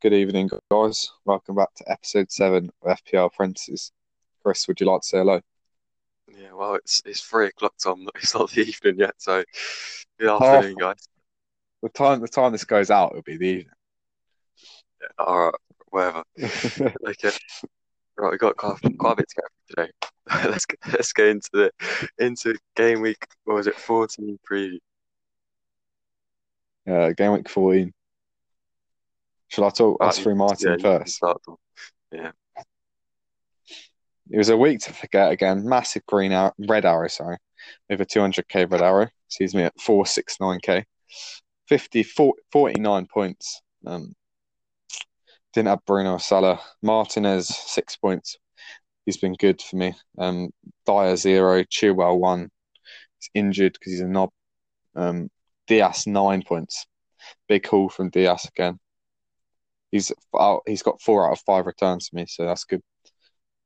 Good evening, guys. Welcome back to episode seven of FPL Apprentices. Chris, would you like to say hello? Yeah, well, it's it's three o'clock, Tom. It's not the evening yet, so good afternoon, guys. The time the time this goes out, it'll be the evening. Yeah, all right, whatever. okay, right, we got quite, quite a bit to get through today. let's get, let's get into the into game week. What was it? Fourteen preview. Uh, game week fourteen. Shall I talk Right, Ashley Martin yeah, first? Yeah, It was a week to forget again. Massive green arrow, red arrow, sorry, over 200k red arrow. Sees me at 469k, 50, 40 49 points. Um, didn't have Bruno Salah. Martinez six points. He's been good for me. Um, Dier zero, Chilwell one. He's injured because he's a knob. Um, Dias nine points. Big haul from Dias again. He's out. He's got four out of five returns for me, so that's good.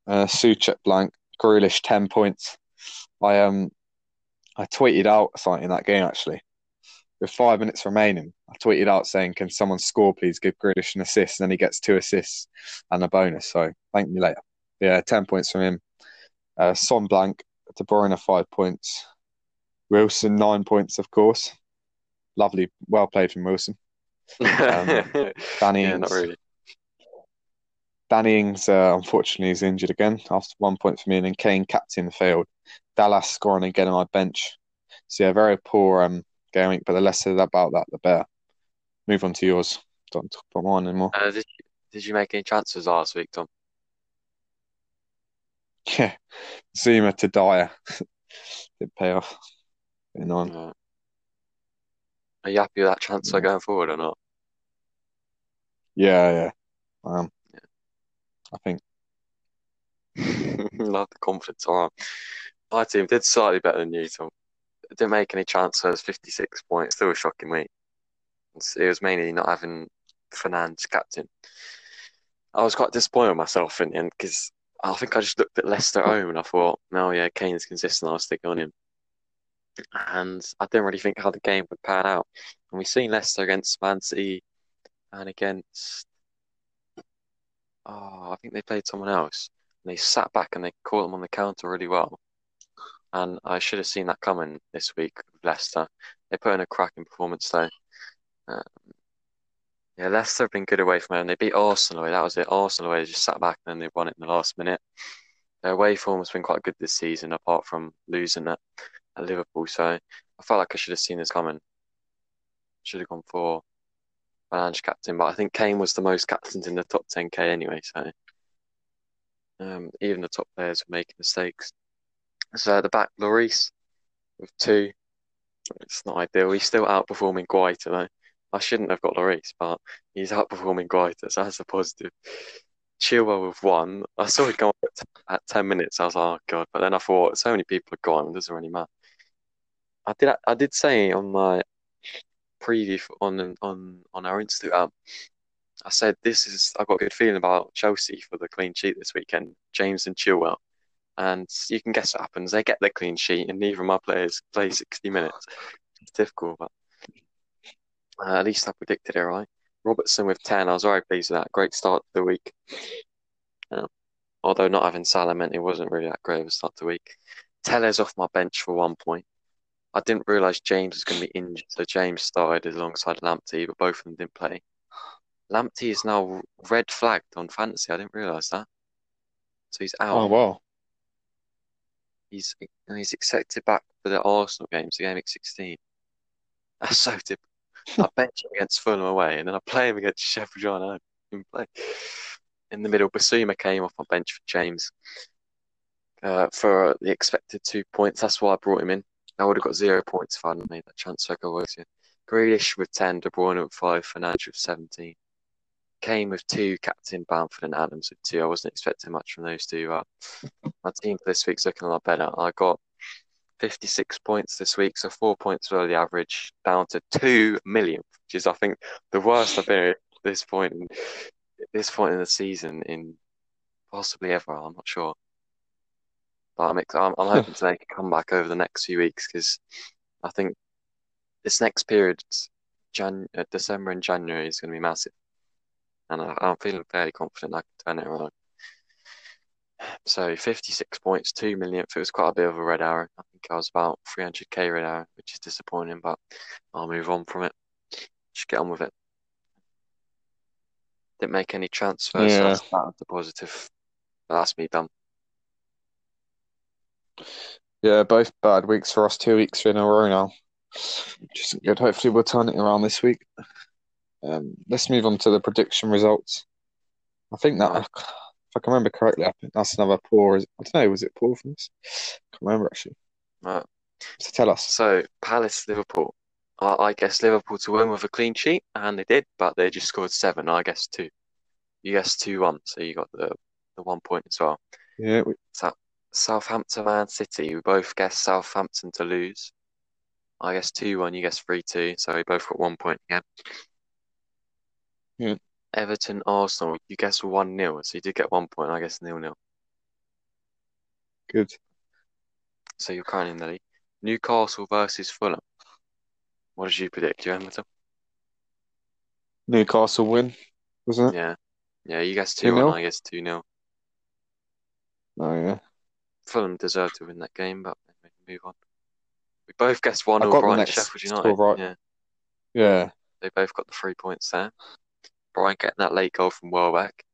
Uh, Soucek blank. Grealish ten points. I um I tweeted out something in that game actually. With five minutes remaining, I tweeted out saying, "Can someone score, please? Give Grealish an assist." And then he gets two assists and a bonus. So thank me later. Yeah, ten points from him. Uh, Son blank. De Bruyne five points. Wilson nine points, of course. Lovely, well played from Wilson. Danny yeah, Ings. really. Danny Ings, uh, unfortunately, is injured again after one point for me, and then Kane captain failed. Dallas scoring again on my bench. So yeah, very poor um, game week, but the less said about that, the better. Move on to yours. Don't talk about mine anymore. Uh, did you, did you make any transfers last week, Tom? Yeah, Zouma to Dier did pay off. Getting on. Are you happy with that transfer Yeah, going forward or not? yeah, yeah. Um, I think Love the confidence. Right. My team did slightly better than you, Tom. Didn't make any transfers, 56 points, still a shocking week. It was mainly not having Fernandes captain. I was quite disappointed with myself in the end because I think I just looked at Leicester home and I thought, no, yeah, Kane's consistent, I'll stick on him. And I didn't really think how the game would pan out. And we've seen Leicester against Man City and against, oh, I think they played someone else. And they sat back and they caught them on the counter really well. And I should have seen that coming this week with Leicester. They put in a cracking performance though. Uh, yeah, Leicester have been good away from home. They beat Arsenal away. That was it. Arsenal away They just sat back and then they won it in the last minute. Their away form has been quite good this season, apart from losing at, at Liverpool. So I felt like I should have seen this coming. Should have gone for Fernandes captain, but I think Kane was the most captains in the top 10k anyway. So um, even the top players were making mistakes. So at the back, Lloris with two. It's not ideal. He's still outperforming Guaita though. I shouldn't have got Lloris, but he's outperforming Guaita, so that's a positive. Chilwell with one. I saw it go at, at 10 minutes. I was like, oh God. But then I thought, so many people have gone, it doesn't really matter. I did I did say on my preview on on on our Instagram, I said this is I've got a good feeling about Chelsea for the clean sheet this weekend, James and Chilwell. And you can guess what happens. They get the clean sheet and neither of my players play 60 minutes. It's difficult, but uh, at least I predicted it right. Robertson with 10, I was very pleased with that. Great start to the week. Uh, although not having Salah meant it wasn't really that great of a start to the week. Tellez off my bench for one point. I didn't realise James was going to be injured, so James started alongside Lamptey, but both of them didn't play. Lamptey is now red flagged on fantasy. I didn't realise that. So he's out. Oh wow. He's he's accepted back for the Arsenal games, the game week 16. That's so typical. I bench him against Fulham away, and then I play him against Sheffield United. I didn't play. In the middle, Bissouma came off my bench for James uh, for the expected two points. That's why I brought him in. I would have got zero points if I hadn't made that transfer goal. earlier. Grealish with 10, De Bruyne with 5, Fernandes with 17. Kane with 2, Captain Bamford and Adams with 2. I wasn't expecting much from those two. My team for this week's looking a lot better. I got 56 points this week, so four points below the average, down to 2 million, which is, I think, the worst I've been at this point in this point in the season in possibly ever. I'm not sure. But I'm, I'm, I'm hoping to make a comeback over the next few weeks because I think this next period, Jan- uh, December and January, is going to be massive. and I, I'm feeling fairly confident I can turn it around. So 56 points, 2 millionth. It was quite a bit of a red arrow. I think I was about 300k red arrow, which is disappointing, but I'll move on from it. Just get on with it. Didn't make any transfers, so Yeah. that's, that's a positive. That's me done. Yeah, both bad weeks for us, two weeks in a row now. Which isn't good. Hopefully we'll turn it around this week. Um, let's move on to the prediction results. I think that, if I can remember correctly, I think that's another poor. I don't know, was it poor from us? I can't remember actually. Right. So tell us. So Palace, Liverpool. I, I guess Liverpool to win with a clean sheet, and they did, but they just scored seven. I guess two. You guessed two one, so you got the the one point as well. Yeah, we, So Southampton, Man City. We both guessed Southampton to lose. I guess two one. You guessed three two. So we both got one point again. Yeah. Everton, Arsenal. You guessed one 0 so you did get one point. I guess nil nil. good. So you're currently in the lead. Newcastle versus Fulham. What did you predict? You them? Newcastle win, wasn't it? Yeah. Yeah, you guessed 2 1, I guess 2 0. Oh yeah. Fulham deserved to win that game, but we can move on. We both guessed 1 I 0 got Brighton next Sheffield United. right. Yeah, Yeah. they both got the three points there. Brian getting that late goal from Welbeck.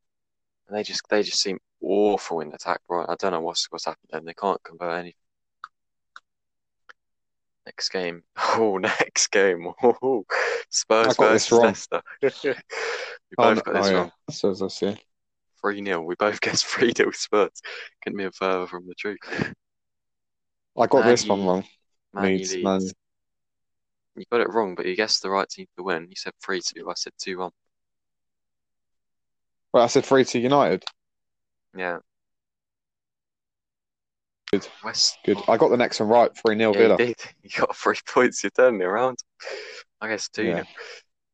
And they just they just seem awful in attack, Brighton. I don't know what's what's happened to them. They can't convert anything. Next game. Oh, next game. Oh, Spurs I got versus. Leicester. we Oh, both no- got this oh, yeah. wrong. So as I see. 3 0. We both guessed 3 0 Spurs. Couldn't be further from the truth. I got Man this one wrong. Man Leeds, leads. Man. You got it wrong, but you guessed the right team to win. You said 3 2. I said 2 1. Well, I said three to United. Yeah. Good. West. Good. I got the next one right. Three 0 Yeah, you Villa. did. You got three points. You're me around. I guess 2 Yeah.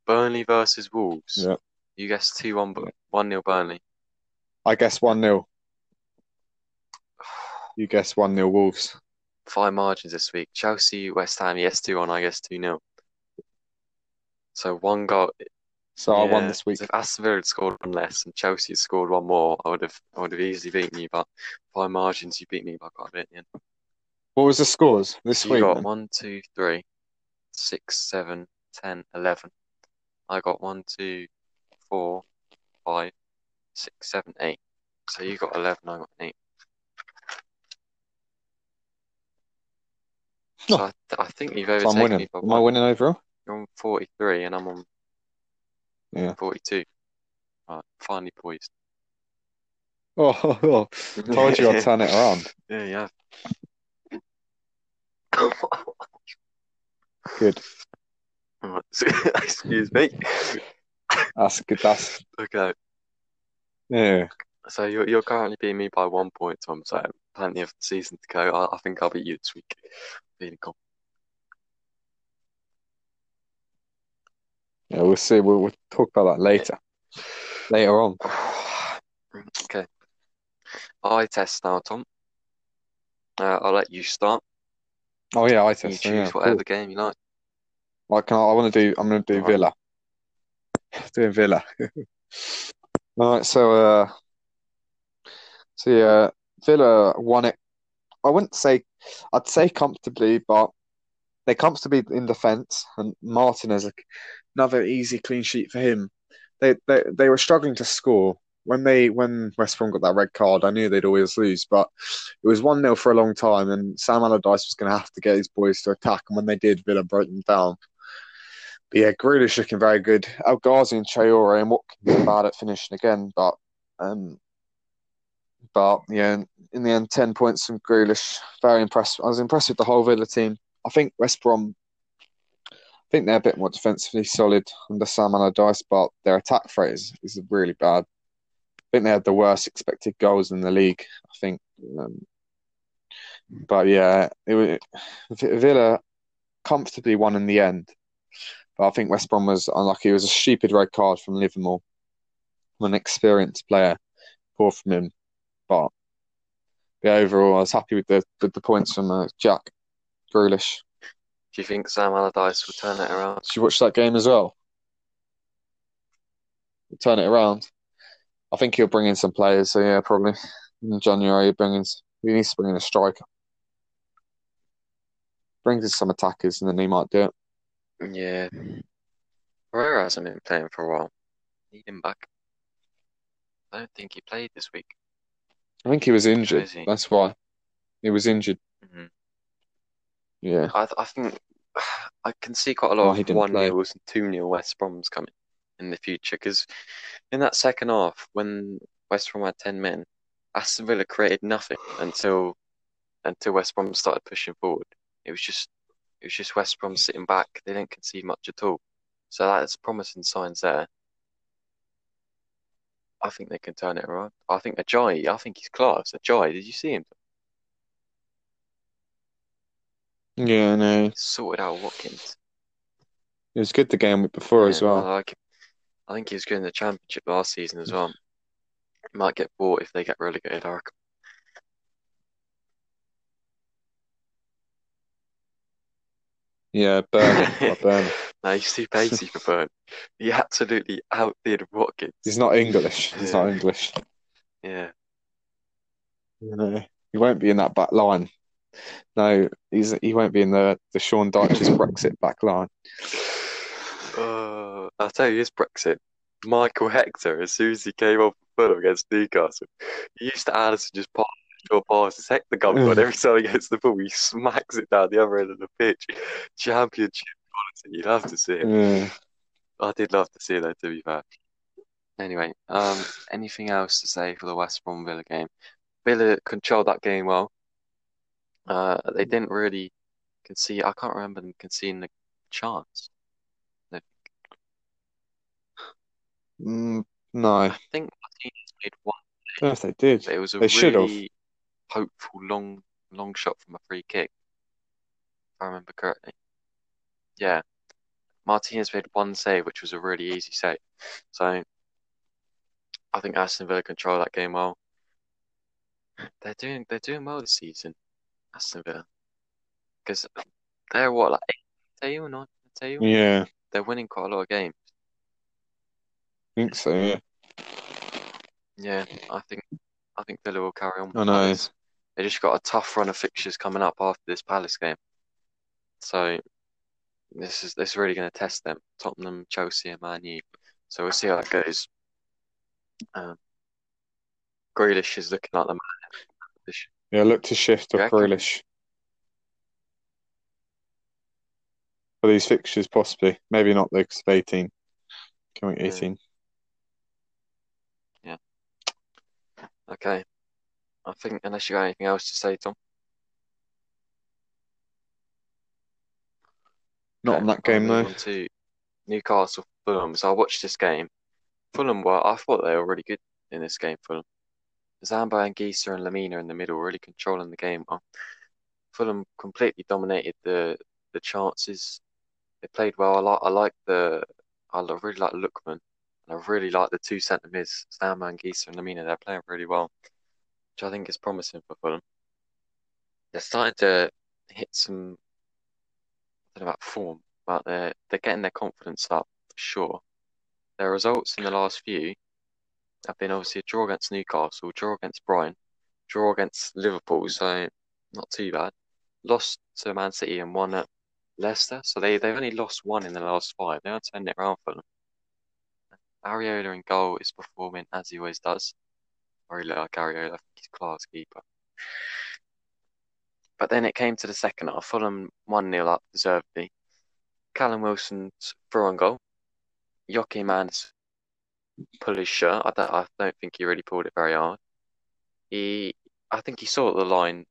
Burnley versus Wolves. Yeah. You guessed 2 1, Yeah. 1 0 Burnley. I guess one 0 You guess one 0 Wolves. Five margins this week. Chelsea, West Ham, yes, 2 1. I guess 2 0. So one goal. So I won this week. So if Aston Villa had scored one less and Chelsea had scored one more, I would have I would have easily beaten you. But by margins, you beat me by quite a bit end. What was the scores this So week? you got then? one, two, three, six, seven, ten, eleven. I got one, two, four, five, six, seven, eight. So you got eleven, I got eight. So. I, th- I think you've So I'm overtaken winning. me Am I winning overall? You're on 43 and I'm on Yeah. 42. Right, finally poised. Oh, oh, oh. told you I'd turn it around. Yeah, yeah. Good. Alright, so- Excuse me. That's good. That's Okay, yeah. so you're you're currently beating me by one point, Tom. So plenty of season to go. I, I think I'll beat you this week. Feeling confident. Yeah, we'll see. We'll, we'll talk about that later. Later on. Okay. I test now, Tom. Uh, I'll let you start. Oh yeah, I You choose Yeah, whatever cool. game you like. Like, I, I want to do. I'm going to do Alright. Villa. Doing Villa. All right. So, uh, so yeah, Villa won it. I wouldn't say. I'd say comfortably, but they comfortably in defence, and Martin a, another easy clean sheet for him. They they they were struggling to score when they when West Brom got that red card. I knew they'd always lose, but it was one 0 for a long time, and Sam Allardyce was going to have to get his boys to attack, and when they did, Villa broke them down. But yeah, Grealish looking very good. El Ghazi and Traore and Watkins bad at finishing again, but um, but yeah, in, in the end, ten points from Grealish. Very impressed. I was impressed with the whole Villa team. I think West Brom. I think they're a bit more defensively solid under Sam Allardyce, but their attack threat is, is really bad. I think they had the worst expected goals in the league. I think, um, but yeah, it was Villa comfortably won in the end. But I think West Brom was unlucky. It was a stupid red card from Livermore, an experienced player, poor from him. But yeah, overall, I was happy with the with the points from uh, Jack Grealish. Do you think Sam Allardyce will turn it around? Did you watch that game as well? turn it around. I think he'll bring in some players. So yeah, probably in January, he'll bring in. He needs to bring in a striker. Brings in some attackers, and then he might do it. Yeah. Pereira hasn't been playing for a while. Need him back. I don't think he played this week. I think he was injured. He? That's why he was injured. Mhm. Yeah, I, th- I think I can see quite a lot Oh, of didn't one play. nils and two nil West Brom's coming in the future because in that second half when West Brom had ten men, Aston Villa created nothing until until West Brom started pushing forward. It was just it was just West Brom sitting back. They didn't concede much at all. So that's promising signs there. I think they can turn it around. I think Ajayi, I think he's class. Ajayi, did you see him? yeah, no, He sorted out Watkins. it was good the game before as well. I like. I think he was good in the championship last season as well. He might get bought if they get relegated, I reckon. Yeah, Burn, not Burn. No, he's too pacey for Burn. He absolutely outdid Watkins. He's not English. He's not English. Yeah. You know, he won't be in that back line. No, he's he won't be in the the Sean Dyche's Brexit back line. Uh, I'll tell you, it's Brexit. Michael Hector, as soon as he came off the foot against Newcastle, he used to Addison just pass short passes. the comes on every time he gets the ball, he smacks it down the other end of the pitch. Championship quality. You'd love to see it. Yeah. I did love to see that, to be fair. Anyway, um, anything else to say for the West Brom Villa game? Villa controlled that game well. Uh, they didn't really concede. I can't remember them conceding the chance. Mm, no, I think Martinez made one, if they did. it was a They should have. Hopeful long, long shot from a free kick, if I remember correctly. Yeah, Martinez made one save, which was a really easy save. So I think Aston Villa control that game well. They're doing they're doing well this season, Aston Villa, because they're what like eight table, ninth table. Yeah, They're winning quite a lot of games. I think so. Yeah, Yeah, I think I think Villa will carry on I know. this. They just got a tough run of fixtures coming up after this Palace game. So this is this is really going to test them. Tottenham, Chelsea, and Man U. So we'll see how that goes. Um, Grealish is looking like the man. Yeah, look to shift off? Grealish for these fixtures, possibly. Maybe not the 18. Coming Yeah. Okay. I think unless you got anything else to say, Tom. Not on that I'll game, move though. on to Newcastle Fulham. So I watched this game. Fulham were, I thought they were really good in this game, Fulham. Zambo Anguissa and Lemina in the middle really controlling the game well. Fulham completely dominated the the chances. They played well. I like I like the I really like Lookman and I really like the two centre mids, Zambo Geese, and Lemina. They're playing really well, which I think is promising for Fulham. They're starting to hit some I don't know about form, but they're they're getting their confidence up for sure. Their results in the last few have been obviously a draw against Newcastle, draw against Brighton, draw against Liverpool, so not too bad. Lost to Man City and won at Leicester, so they they've only lost one in the last five. They are turning it around for them. Areola in goal is performing as he always does. Really like Areola. I think he's class keeper. But then it came to the second half. Fulham 1 0 up deservedly. Callum Wilson's throw on goal. Yoki Andersen pull his shirt. I don't, I don't think he really pulled it very hard. He, I think he saw the line,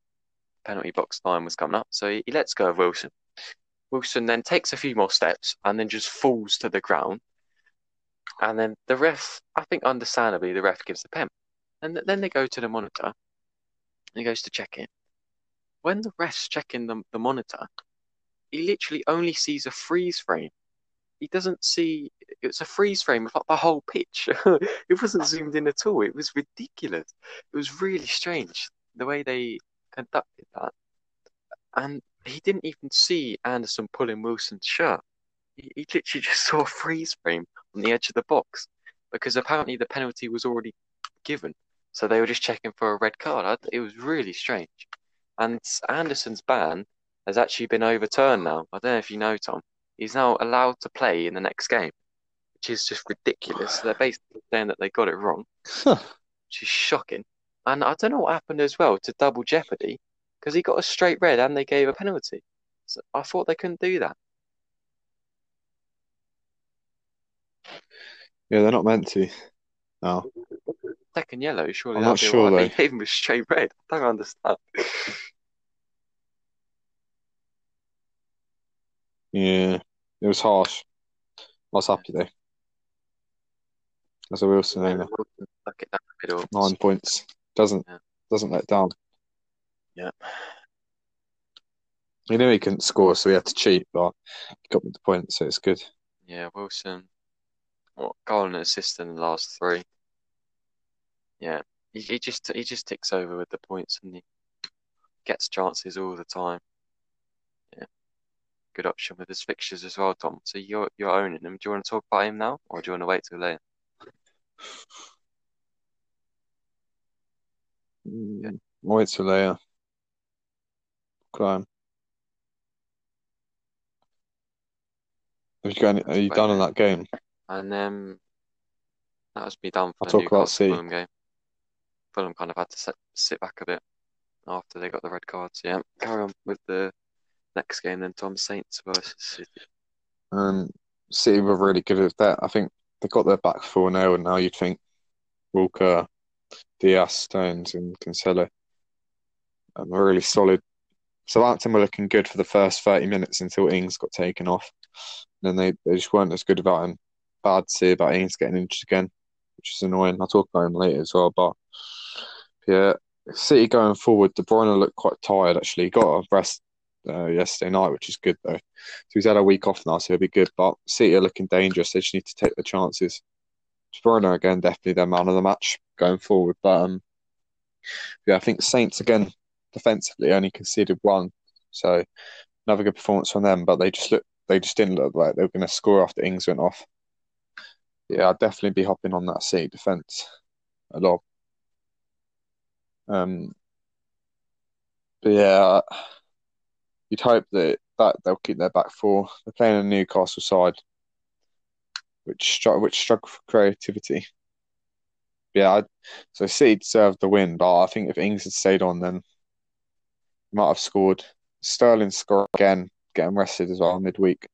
penalty box line was coming up, so he, he lets go of Wilson. Wilson then takes a few more steps and then just falls to the ground. And then the ref, I think understandably, the ref gives the pen. And then they go to the monitor and he goes to check it. When the ref's checking the, the monitor, he literally only sees a freeze frame. He doesn't see it's a freeze frame of like the whole pitch. it wasn't zoomed in at all. It was ridiculous. It was really strange the way they conducted that. And he didn't even see Andersen pulling Wilson's shirt. He, he literally just saw a freeze frame on the edge of the box. because apparently the penalty was already given. So they were just checking for a red card. It was really strange. And Andersen's ban has actually been overturned now. I don't know if you know, Tom. He's now allowed to play in the next game, which is just ridiculous. So They're basically saying that they got it wrong, which is shocking. And I don't know what happened as well to double jeopardy because he got a straight red and they gave a penalty. So I thought they couldn't do that. Yeah, they're not meant to. No. Second yellow, surely I'm not sure, though. gave him a straight red. I don't understand. Yeah, it was harsh. I was happy though. As a Wilson owner, Wilson it down the middle. nine points doesn't Yeah. doesn't let down. Yeah. He knew he couldn't score, so he had to cheat, but he got me the point, so it's good. Yeah, Wilson. What goal and assist in the last three? Yeah, he, he just he just ticks over with the points and he gets chances all the time. Yeah, good option with his fixtures as well, Tom. So you're you're owning him. Do you want to talk about him now, or do you want to wait till later? Mm, Wait till later. Crime. Have you got any, are you Wait done on later. that game? And um, that was me done for I'll the Newcastle. Fulham game. Fulham kind of had to sit, sit back a bit after they got the red cards. Yeah, carry on with the next game then, Tom. Saints versus City. Um, City were really good at that. I think they got their back four now, and now you'd think Walker, Dias, Stones, and Cancelo um, were really solid. Southampton were looking good for the first 30 minutes until Ings got taken off. And then they, they just weren't as good about him. Bad to see about Ings getting injured again, which is annoying. I'll talk about him later as well. But yeah, City going forward, De Bruyne looked quite tired actually. He got a rest uh, yesterday night, which is good though. So he's had a week off now, so he'll be good. But City are looking dangerous. They just need to take the chances. De Bruyne again, definitely their man of the match going forward. But um, yeah, I think Saints again defensively only conceded one, so another good performance from them. But they just look, they just didn't look like they were going to score after Ings went off. Yeah, I'd definitely be hopping on that City defense a lot. Um, but yeah, you'd hope that, that they'll keep their back four. They're playing a Newcastle side, which str- which struggle for creativity. Yeah, I'd, so City deserved the win, but I think if Ings had stayed on, then he might have scored. Sterling scored again, getting rested as well midweek.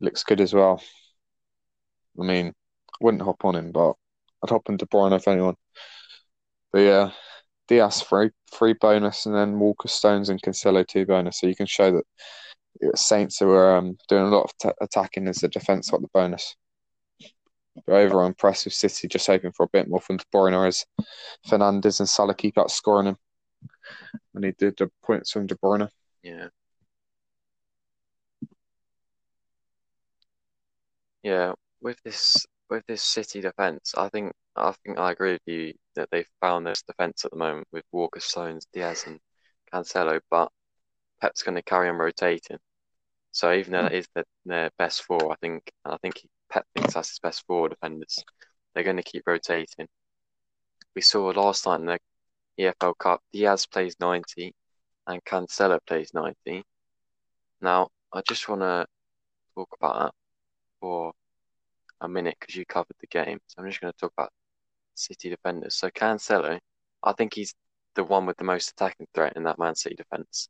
Looks good as well. I mean, wouldn't hop on him, but I'd hop De Bruyne if anyone. But yeah, Dias free free bonus, and then Walker Stones and Cancelo two bonus. So you can show that Saints were um, doing a lot of t- attacking as the defense got the bonus. But overall impressive City, just hoping for a bit more from De Bruyne as Fernandes and Salah keep out scoring him. And he did the points from De Bruyne. Yeah. Yeah, with this with this City defense, I think I think I agree with you that they've found this defense at the moment with Walker, Stones, Dias, and Cancelo, but Pep's going to carry on rotating. So even though that is their, their best four, I think and I think Pep thinks that's his best four defenders. They're going to keep rotating. We saw last night in the EFL Cup, Dias plays 90 and Cancelo plays 90. Now, I just want to talk about that for a minute because you covered the game. So I'm just going to talk about City defenders. So Cancelo, I think he's the one with the most attacking threat in that Man City defense.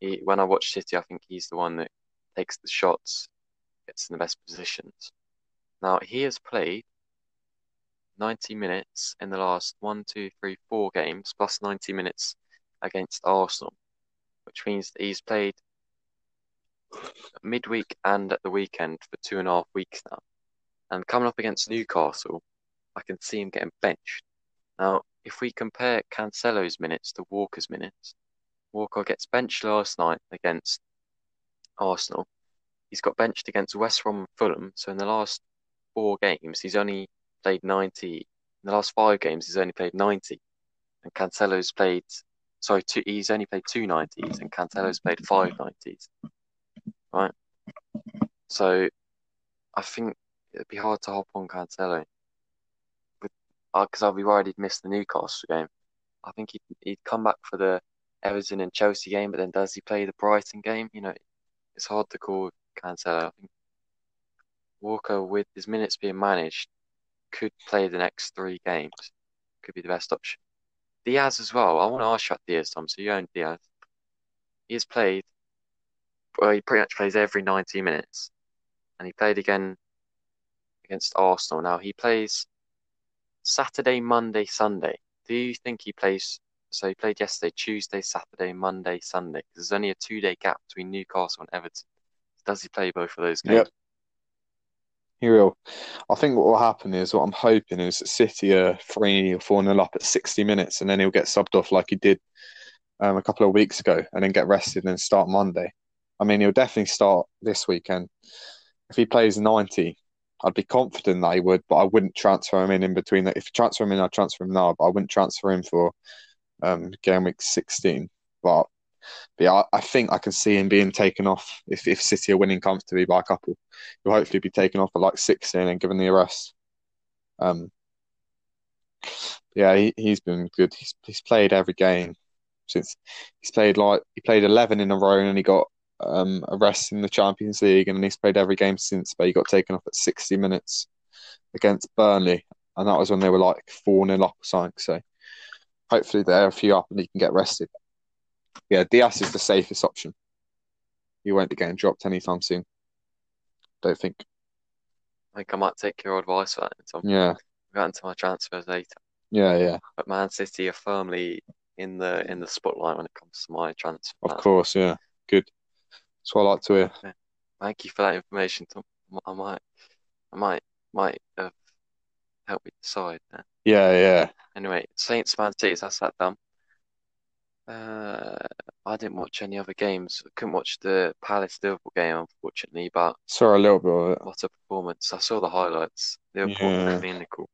He, when I watch City, I think he's the one that takes the shots, gets in the best positions. Now he has played 90 minutes in the last one, two, three, four games, plus 90 minutes against Arsenal, which means that he's played midweek and at the weekend for two and a half weeks now. And coming up against Newcastle, I can see him getting benched. Now, if we compare Cancelo's minutes to Walker's minutes, Walker gets benched last night against Arsenal. He's got benched against West Brom and Fulham. So in the last four games, he's only played 90. In the last five games, he's only played 90. And Cancelo's played, sorry, two, he's only played two 90s, and Cancelo's played five 90s. Right? So I think it'd be hard to hop on Cancelo. because uh, I'll be worried he'd miss the Newcastle game. I think he'd he'd come back for the Everton and Chelsea game, but then does he play the Brighton game? You know, it's hard to call Cancelo. I think Walker, with his minutes being managed, could play the next three games. Could be the best option. Dias as well. I want to ask you about Dias, Tom. So you own Dias. He has played. Well, he pretty much plays every 90 minutes, and he played again against Arsenal. Now he plays Saturday, Monday, Sunday. Do you think he plays? So he played yesterday, Tuesday, Saturday, Monday, Sunday. Because There's only a two-day gap between Newcastle and Everton. Does he play both of those games? Yep. He will. I think what will happen is what I'm hoping is that City are three or four nil up at 60 minutes, and then he'll get subbed off like he did um, a couple of weeks ago, and then get rested and then start Monday. I mean, he'll definitely start this weekend. If he plays 90, I'd be confident that he would, but I wouldn't transfer him in in between. If you transfer him in, I'd transfer him now, but I wouldn't transfer him for um, game week 16. But, but yeah, I, I think I can see him being taken off if, if City are winning comfortably by a couple. He'll hopefully be taken off at like 16 and given the arrest. Um, yeah, he, he's been good. He's, he's played every game since he's played like he played 11 in a row and he got um, a rest in the Champions League and he's played every game since, but he got taken off at 60 minutes against Burnley, and that was when they were like 4 0 up or something. So hopefully they're a few up and he can get rested. Yeah, Dias is the safest option. He won't be getting dropped anytime soon. Don't think. I think I might take your advice for that. Tom. Yeah, get into my transfers later. yeah, yeah. But Man City are firmly in the in the spotlight when it comes to my transfer. Of course, yeah. Good. That's what I like to hear. Thank you for that information, Tom. I might, I might, might have helped me decide. Yeah, yeah. Anyway, Saints Man City, that's that done. Uh, I didn't watch any other games. I couldn't watch the Palace Liverpool game, unfortunately, but Saw a little bit of it. what a performance. I saw the highlights. Liverpool were Yeah. clinical,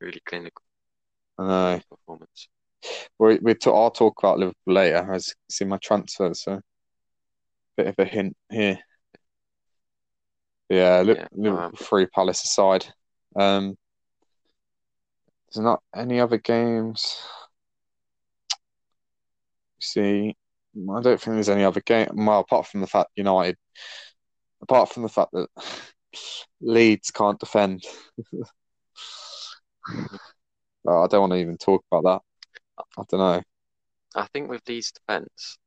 really clinical I know. performance. We we I'll talk about Liverpool later as it's in my transfer, so bit of a hint here. Yeah, Yeah, Liverpool three Palace aside. Um, there's not any other games. See, I don't think there's any other game. Well, apart from the fact United, apart from the fact that Leeds can't defend. Oh, I don't want to even talk about that. I don't know. I think with Leeds' defence,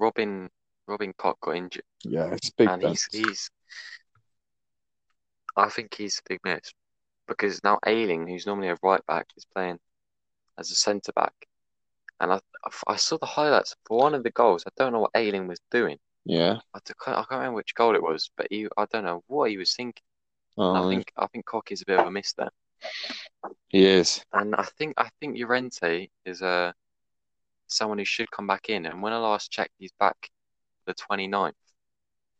Robin Robin Koch got injured, Yeah, it's big and he's he's. I think he's a big miss because now Ayling, who's normally a right back, is playing as a centre back, and I I saw the highlights for one of the goals. I don't know what Ayling was doing. Yeah. I I can't remember which goal it was, but he I don't know what he was thinking. I Oh, think I think Koch is a bit of a miss there. he is. And I think I think Llorente is a someone who should come back in. And when I last checked, he's back the 29th,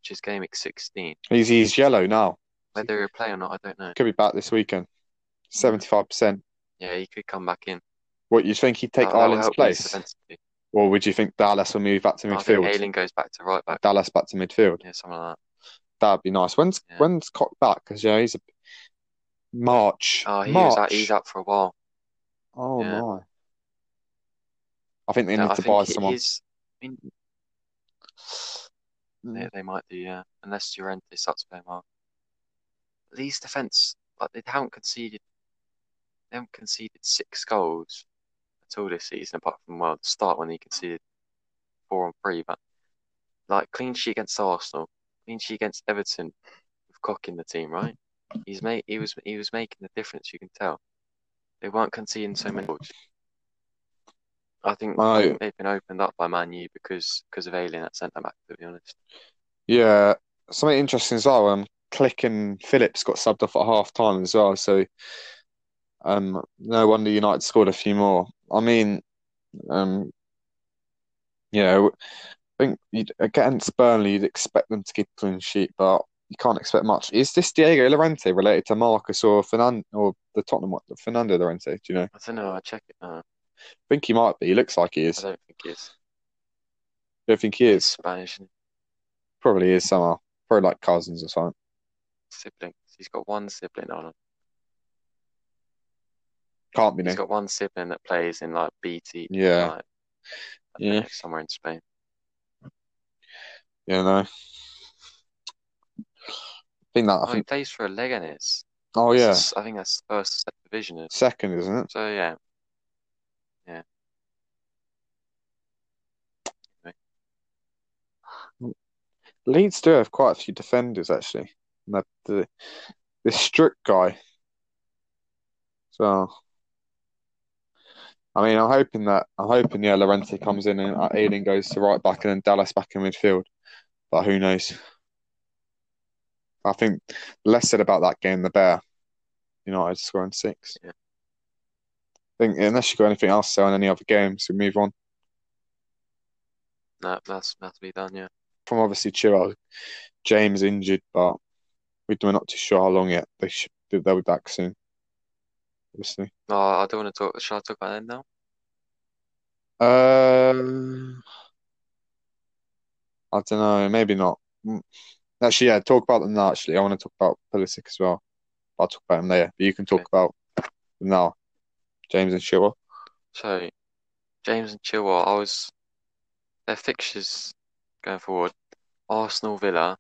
which is game week 16. He's he's yellow now. Whether he'll play or not, I don't know. Could be back this weekend. Seventy-five percent. Yeah, he could come back in. What you think he'd take That- that will Ireland's help place, defensively. or would you think Dallas will move back to I think midfield? Goes back to right back. Dallas back to midfield. Yeah, something like that. That'd be nice. When's Yeah. when's Koch back? Because yeah, he's a March. Oh, he March. was out, he's out for a while. Oh Yeah. my. I think they Yeah, need I to think buy he- someone. he's. I mean, they, they might do, yeah, unless Llorente starts playing well. Leeds defense, like they haven't conceded, they haven't conceded six goals at all this season, apart from well, the start when they conceded four on three. But like clean sheet against Arsenal, clean sheet against Everton, with Koch in the team, right? He's made he was he was making the difference. You can tell they weren't conceding so many goals. I think, they've been opened up by Man U because because of Ayling at centre back. To be honest, Yeah, something interesting as well. Um, Click and Phillips got subbed off at half time as well. So, um, no wonder United scored a few more. I mean, um, you know, I think you'd, against Burnley, you'd expect them to keep a clean sheet, but you can't expect much. Is this Diego Llorente related to Marcus or Fernando or the Tottenham Fernando Llorente? Do you know? I I don't know. I check it now. Think he might be. He looks like he is. I don't think it's I don't think he he's is. Spanish isn't Probably is somehow. Probably like cousins or something. he? siblings. He's got one sibling on him. Can't be He's new. got one sibling that plays in like BT, Yeah, like, yeah, know, somewhere in Spain. yeah. No, I think that. I Oh, he think. plays for Leganes. Oh yeah, his- I think that's first division. is- second, isn't it? So yeah, Leeds do have quite a few defenders actually. And that- the this strict guy. So, I mean, I'm hoping that I'm hoping yeah, Llorente comes in and uh, Aiden goes to right back and then Dallas back in midfield. But who knows? I think less said about that game, the better. United scoring six. Yeah. I think unless you've got anything else to say on any other games, we move on. no, that's that to be done. Yeah, From obviously Chilwell, James injured, but we're not too sure how long yet. They should they'll be back soon. Obviously. no, I don't want to talk. Shall I talk about them now? Um, I don't know. Maybe not. Mm. Actually, yeah. Talk about them now. Actually, I want to talk about Pulisic as well. I'll talk about him later. But you can talk Okay. about them now. James and Chilwell. So James and Chilwell, I was their fixtures going forward. Arsenal, Villa,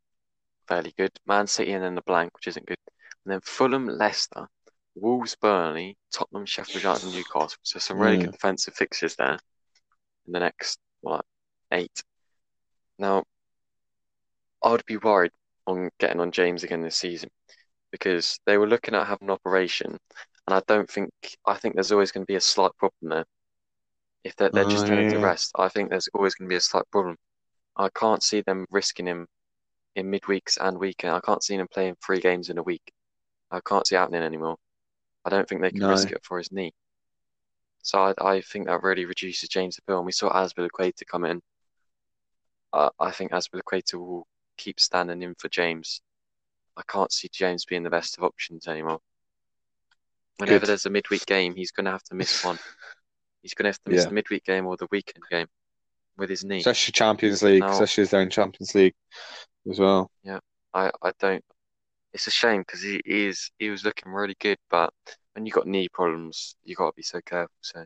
fairly good. Man City, and then the blank, which isn't good. And then Fulham, Leicester, Wolves, Burnley, Tottenham, Sheffield United, and Newcastle. So some really Mm. good defensive fixtures there in the next what eight. Now, I would be worried on getting on James again this season because they were looking at having an operation, and I don't think I think there's always going to be a slight problem there. If they're, they're just Oh, turning to yeah. rest, I think there's always going to be a slight problem. I can't see them risking him in midweeks and weekend. I can't see him playing three games in a week. I can't see it happening anymore. I don't think they can No. risk it for his knee. So I, I think that really reduces James' appeal. And we saw Azpilicueta come in. Uh, I think Azpilicueta will keep standing in for James. I can't see James being the best of options anymore. Whenever Good. there's a midweek game, he's going to have to miss one. He's going to have to miss Yeah. the midweek game or the weekend game with his knee. Especially Champions League, Now- especially they're in Champions League as well. Yeah, I, I don't. It's a shame because he is he was looking really good, but when you've got knee problems, you got to be so careful. So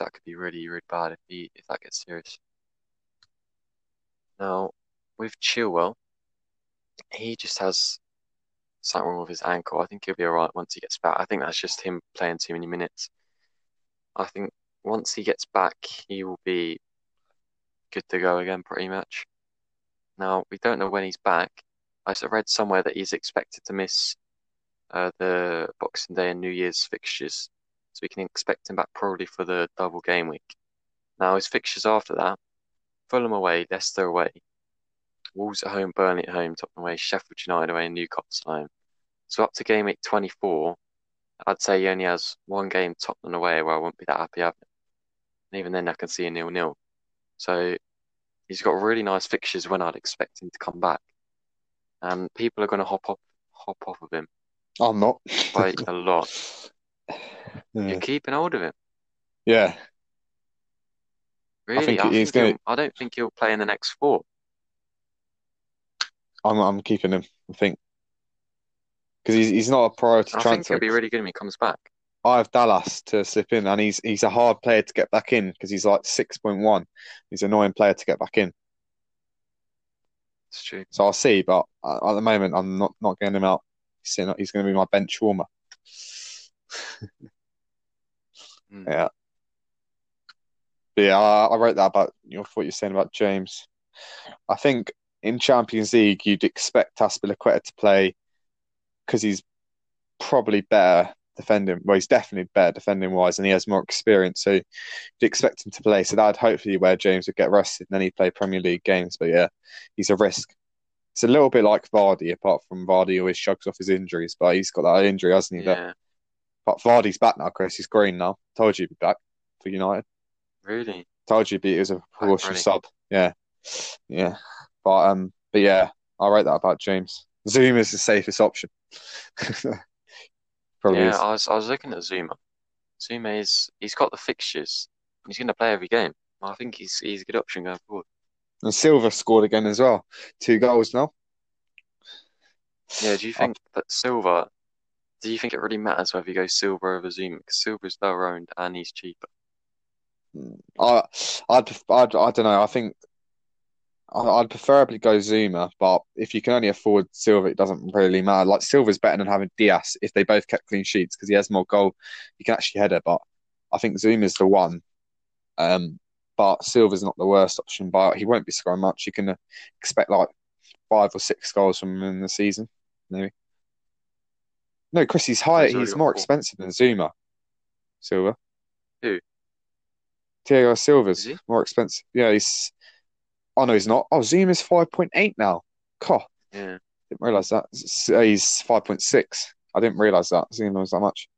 that could be really really bad if he if that gets serious. Now with Chilwell, he just has something wrong with his ankle. I think he'll be alright once he gets back. I think that's just him playing too many minutes. I think once he gets back, he will be good to go again, pretty much. Now we don't know when he's back. I read somewhere that he's expected to miss uh, the Boxing Day and New Year's fixtures, so we can expect him back probably for the double game week. Now his fixtures after that: Fulham away, Leicester away, Wolves at home, Burnley at home, Tottenham away, Sheffield United away, and Newcastle home. So up to game week 24, I'd say he only has one game Tottenham away where I wouldn't be that happy having. And even then, I can see a nil-nil. So he's got really nice fixtures when I'd expect him to come back. And people are going to hop off, hop off of him I'm not. quite a lot. Yeah. You're keeping hold of him, Yeah. really? think I think gonna- I don't think he'll play in the next four. I'm I'm keeping him, I think. Because he's he's not a priority I think he'll be really good when he comes back. I have Dallas to slip in, and he's he's a hard player to get back in because he's like six point one. He's an annoying player to get back in. It's true. So I'll see, but uh, at the moment I'm not not getting him out. He's, he's going to be my bench warmer. Mm. Yeah. But yeah, I, I wrote that about you know, what you're saying about James. I think in Champions League you'd expect Azpilicueta to play because he's probably better defending. Well, he's definitely better defending wise, and he has more experience. So you'd expect him to play. So that'd hopefully where James would get rested, and then he'd play Premier League games. But yeah, he's a risk. It's a little bit like Vardy, apart from Vardy always shrugs off his injuries, but he's got that injury, hasn't he? Yeah, But Vardy's back now, Chris. He's green now. Told you he'd be back for United. really. Told you he'd be was a proportion sub. Yeah, yeah. But um, but yeah, I write that about James. Zoom is the safest option. Probably Yeah, is. I was I was looking at Zouma. Zouma is he's got the fixtures. He's going to play every game. I think he's he's a good option going forward. And Silva scored again as well. Two goals now. Yeah, do you think that Silva do you think it really matters whether you go Silva over Zouma? Because Silva's lower owned and he's cheaper. I, I'd, I'd, I don't know. I think I- I'd preferably go Zouma, but if you can only afford Silva, it doesn't really matter. Like Silva's better than having Dias if they both kept clean sheets because he has more goal. He can actually header, but I think Zouma's the one. Um, but Silva's not the worst option, but he won't be scoring much. You can uh, expect like five or six goals from him in the season, maybe. No, Chris, he's higher. He's already more expensive than Zouma. Silva. Who? Thiago Silva's more expensive. Yeah, he's. Oh no, he's not. Oh, Zouma is five point eight now. God, Yeah. didn't realize that. Uh, He's five point six. I didn't realize that. Zouma was that much.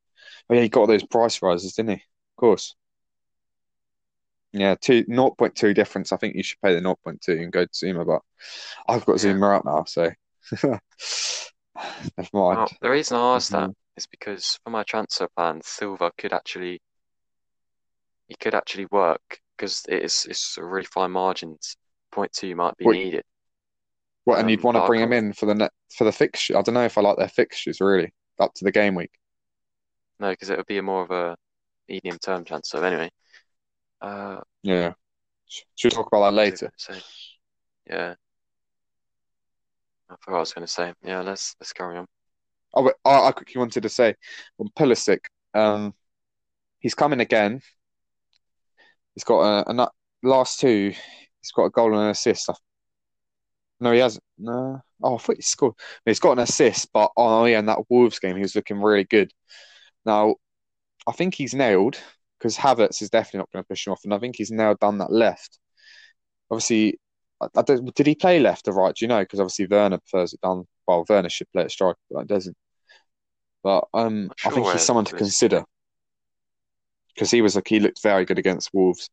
Oh yeah, he got those price rises, didn't he? Of course. Yeah, two 0.2 difference. I think you should pay the 0.2 and go to Zouma, but I've got Yeah. Zouma out now, so never mind. Well, the reason I asked Never that is because for my transfer plan, Silva could actually he could actually work because it is it's a really fine margins. Point two might be What- needed. What, and you'd Um, want to bring him in for the net for the fixture? I don't know if I like their fixtures really up to the game week. No, because it would be a more of a medium term transfer anyway. Uh, Yeah, should we talk about that what was I later? Yeah, I forgot what I was going to say. Yeah, let's let's carry on. Oh, but I, I quickly wanted to say on Pulisic, um, he's coming again. He's got a, a last two. He's got a goal and an assist. No, he hasn't. No. Oh, I thought he scored. He's got an assist, but oh yeah, in that Wolves game, he was looking really good. Now, I think he's nailed because Havertz is definitely not going to push him off, and I think he's nailed down that left. Obviously, I, I don't, did he play left or right? Do you know? Because obviously Werner prefers it down. Well, Werner should play at striker, but he doesn't. But um, Not I think he's someone to consider because he was like he looked very good against Wolves.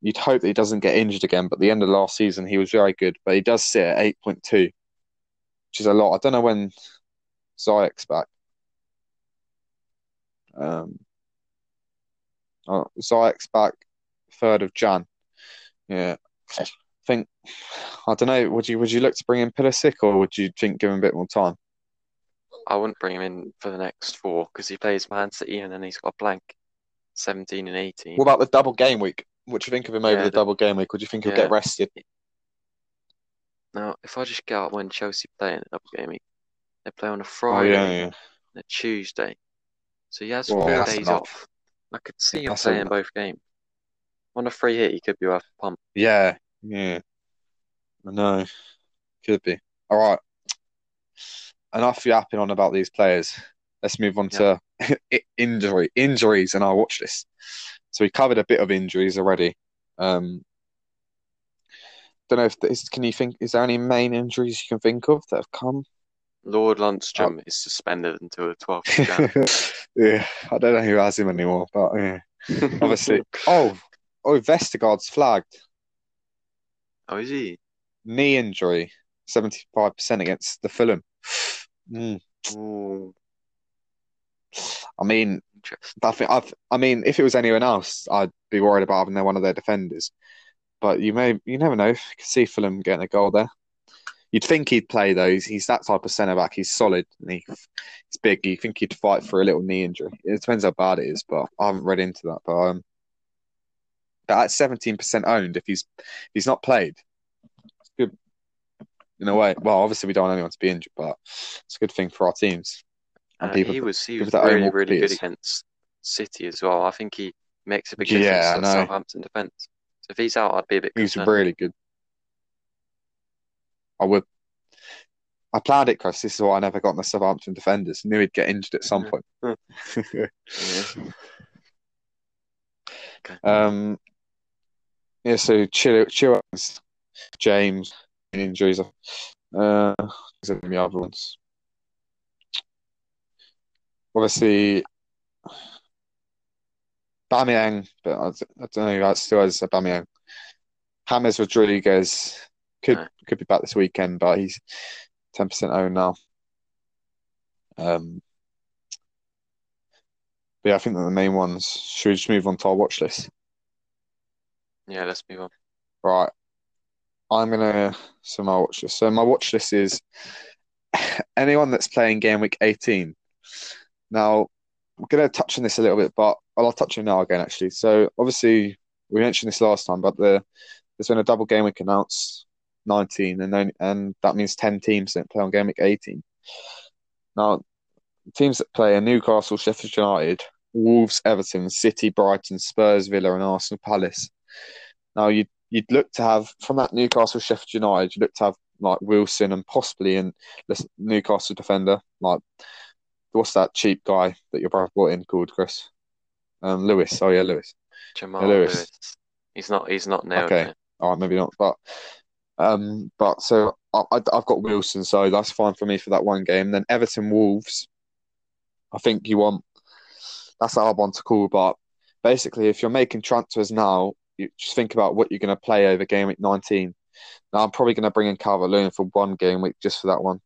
You'd hope that he doesn't get injured again, but at the end of last season he was very good. But he does sit at eight point two, which is a lot. I don't know when Ziyech's back. Um, oh, Ziyech's back third of Jan. Yeah, I think I don't know. Would you would you look to bring in Pulisic or would you think give him a bit more time? I wouldn't bring him in for the next four because he plays Man City and then he's got a blank 17 and 18. What about the double game week? What do you think of him over Yeah, the the- double game week? Would you think he'll get rested? Now, if I just get out when Chelsea play in a double game week, they play on a Oh Friday yeah, yeah. and a Tuesday. So he has four days enough. off. I could see him That's playing both games. On a free hit, he could be worth a pump. Yeah, yeah. I know. Could be. All right. Enough yapping on about these players. Let's move on to i- injury injuries in our watch list. So we covered a bit of injuries already. Um, don't know if there's, can you think is there any main injuries you can think of that have come? Lord Oh. Lundstram is suspended until the 12th yeah, I don't know who has him anymore, but yeah, obviously. Oh, oh, Vestergaard's flagged Oh, is he? knee injury, seventy-five percent against the Fulham. Mm. Ooh, I mean. I've, I mean, if it was anyone else, I'd be worried about having one of their defenders. But you may, you never know. You can see Fulham getting a goal there. You'd think he'd play though. He's, he's that type of centre back. He's solid. He, he's big. You think he'd fight for a little knee injury. It depends how bad it is, but I haven't read into that. But um, but at seventeen percent owned, if he's he's not played, it's good in a way. Well, obviously we don't want anyone to be injured, but it's a good thing for our teams. And Uh, people he was he was really really good against City as well. I think he makes a big difference I to. Southampton defence. So if he's out, I'd be a bit He's concerned. really good. I would. I planned it, Chris. This is why I never got in the Southampton defenders. Knew he'd get injured at some point. Yeah. Okay. um. Yeah. So Chill, Chill, James injuries. Uh, the other ones. Obviously, Aubameyang, but I, don't know who else still has a Aubameyang. James Rodriguez could could be back this weekend, but he's ten percent owned now. Um, but yeah, I think they're the main ones. Should we just move on to our watch list? Yeah, let's move on. Right. I'm gonna so my watch list. So my watch list is anyone that's playing game week 18. Now, I'm going to touch on this a little bit, but I'll touch on it now again, actually. So, obviously, we mentioned this last time, but the there's been a double game week announced, 19, and then and that means 10 teams that play on game week 18. Now, teams that play are Newcastle, Sheffield United, Wolves, Everton, City, Brighton, Spurs, Villa, and Arsenal Palace. Now, you'd you'd look to have from that Newcastle, Sheffield United, you'd look to have like Wilson and possibly in Newcastle defender like what's that cheap guy that your brother brought in called Chris? Um, Lewis. Oh yeah, Lewis. Jamal Yeah, Lewis. Lewis. He's not. He's not nailed Okay. All right, maybe not, but um, but so I, I've got Wilson, so that's fine for me for that one game. Then Everton Wolves, I think you want that's hard one to call, but basically, if you're making transfers now, you just think about what you're going to play over game week 19. Now, I'm probably going to bring in Calvert Lewin for one game week just for that one,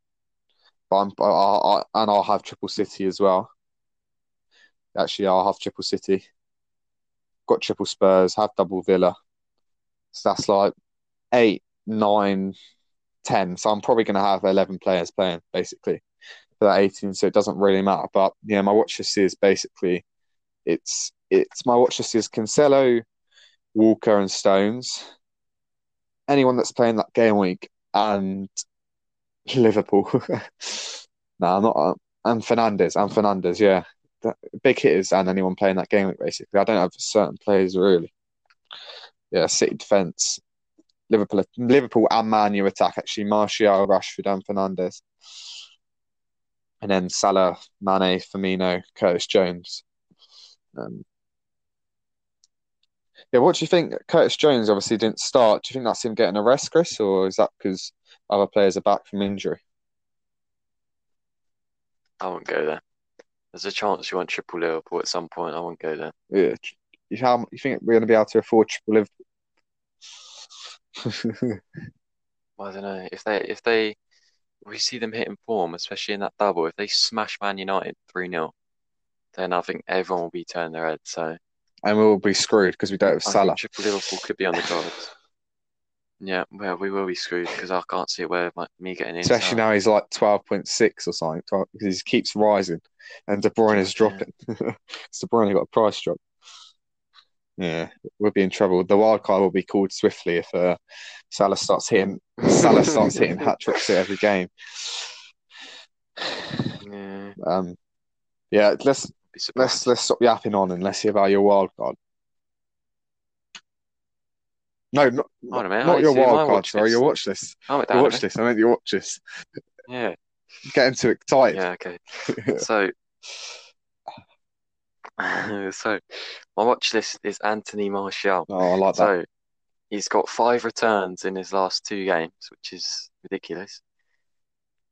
I'm I, I, and I'll have Triple City as well. Actually, I'll have Triple City. Got Triple Spurs, have double Villa. So that's like eight, nine, ten. So I'm probably going to have 11 players playing basically for that 18. So it doesn't really matter. But yeah, my watch list is basically it's it's my watch list is Cancelo, Walker, and Stones. Anyone that's playing that game week and Liverpool. no, I'm not. uh, And Fernandes, and Fernandes, yeah. The big hitters and anyone playing that game basically. I don't have certain players really. Yeah, City defence, Liverpool, Liverpool and Man U attack actually. Martial, Rashford, and Fernandes, and then Salah, Mane, Firmino, Curtis Jones. Um, yeah, what do you think? Curtis Jones obviously didn't start. Do you think that's him getting a rest, Chris, or is that because other players are back from injury? I won't go there. There's a chance you want triple Liverpool at some point. I won't go there. Yeah, you, how, you think we're going to be able to afford triple Liverpool? I don't know if they if they we see them hitting form, especially in that double. If they smash Man United three 0 then I think everyone will be turning their head. So and we'll be screwed because we don't have I Salah. triple Liverpool could be on the cards. Yeah, well, we will be screwed because I can't see where like, me getting in. Especially now he's like 12.6 or something because he keeps rising and De Bruyne is dropping. De Bruyne got a price drop. Yeah, we'll be in trouble. The wild card will be called swiftly if uh, Salah starts hitting Salah starts hitting hat tricks at every game. Yeah, Um, yeah, let's let's let's stop yapping on and let's hear about your wild card. No, not, a not your wild card. Sorry, your watch list. Oh, Your watch list. I meant your watch list. Yeah, Getting too excited. yeah, okay. So, so my watch list is Anthony Martial. Oh, I like that. So he's got five returns in his last two games, which is ridiculous.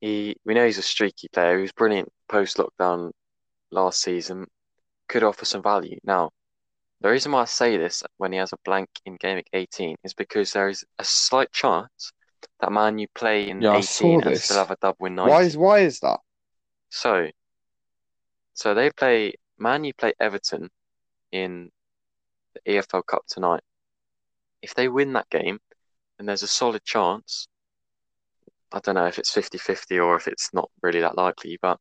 He, we know he's a streaky player. He was brilliant post lockdown last season. Could offer some value. Now, the reason why I say this when he has a blank in game week 18 is because there is a slight chance that Man U play in Yeah, 18 and still have a double win 19. Why is why is that? So, so they play Man U play Everton in the EFL Cup tonight. If they win that game, then there's a solid chance. I don't know if it's 50-50 or if it's not really that likely, but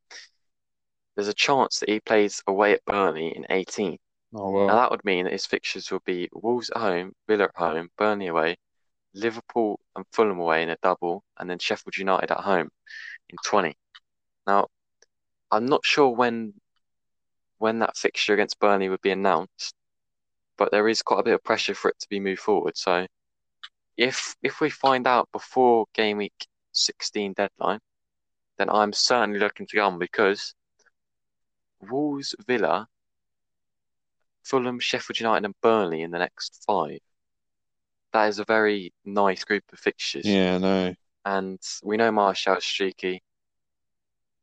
there's a chance that he plays away at Burnley in 18. Oh Now that would mean that his fixtures will be Wolves at home, Villa at home, Burnley away, Liverpool and Fulham away in a double, and then Sheffield United at home in 20. Now, I'm not sure when when that fixture against Burnley would be announced, but there is quite a bit of pressure for it to be moved forward. So if if we find out before game week 16 deadline, then I'm certainly looking to go on because Wolves, Villa, Fulham, Sheffield United, and Burnley in the next five. That is a very nice group of fixtures. Yeah, no. And we know Martial is streaky.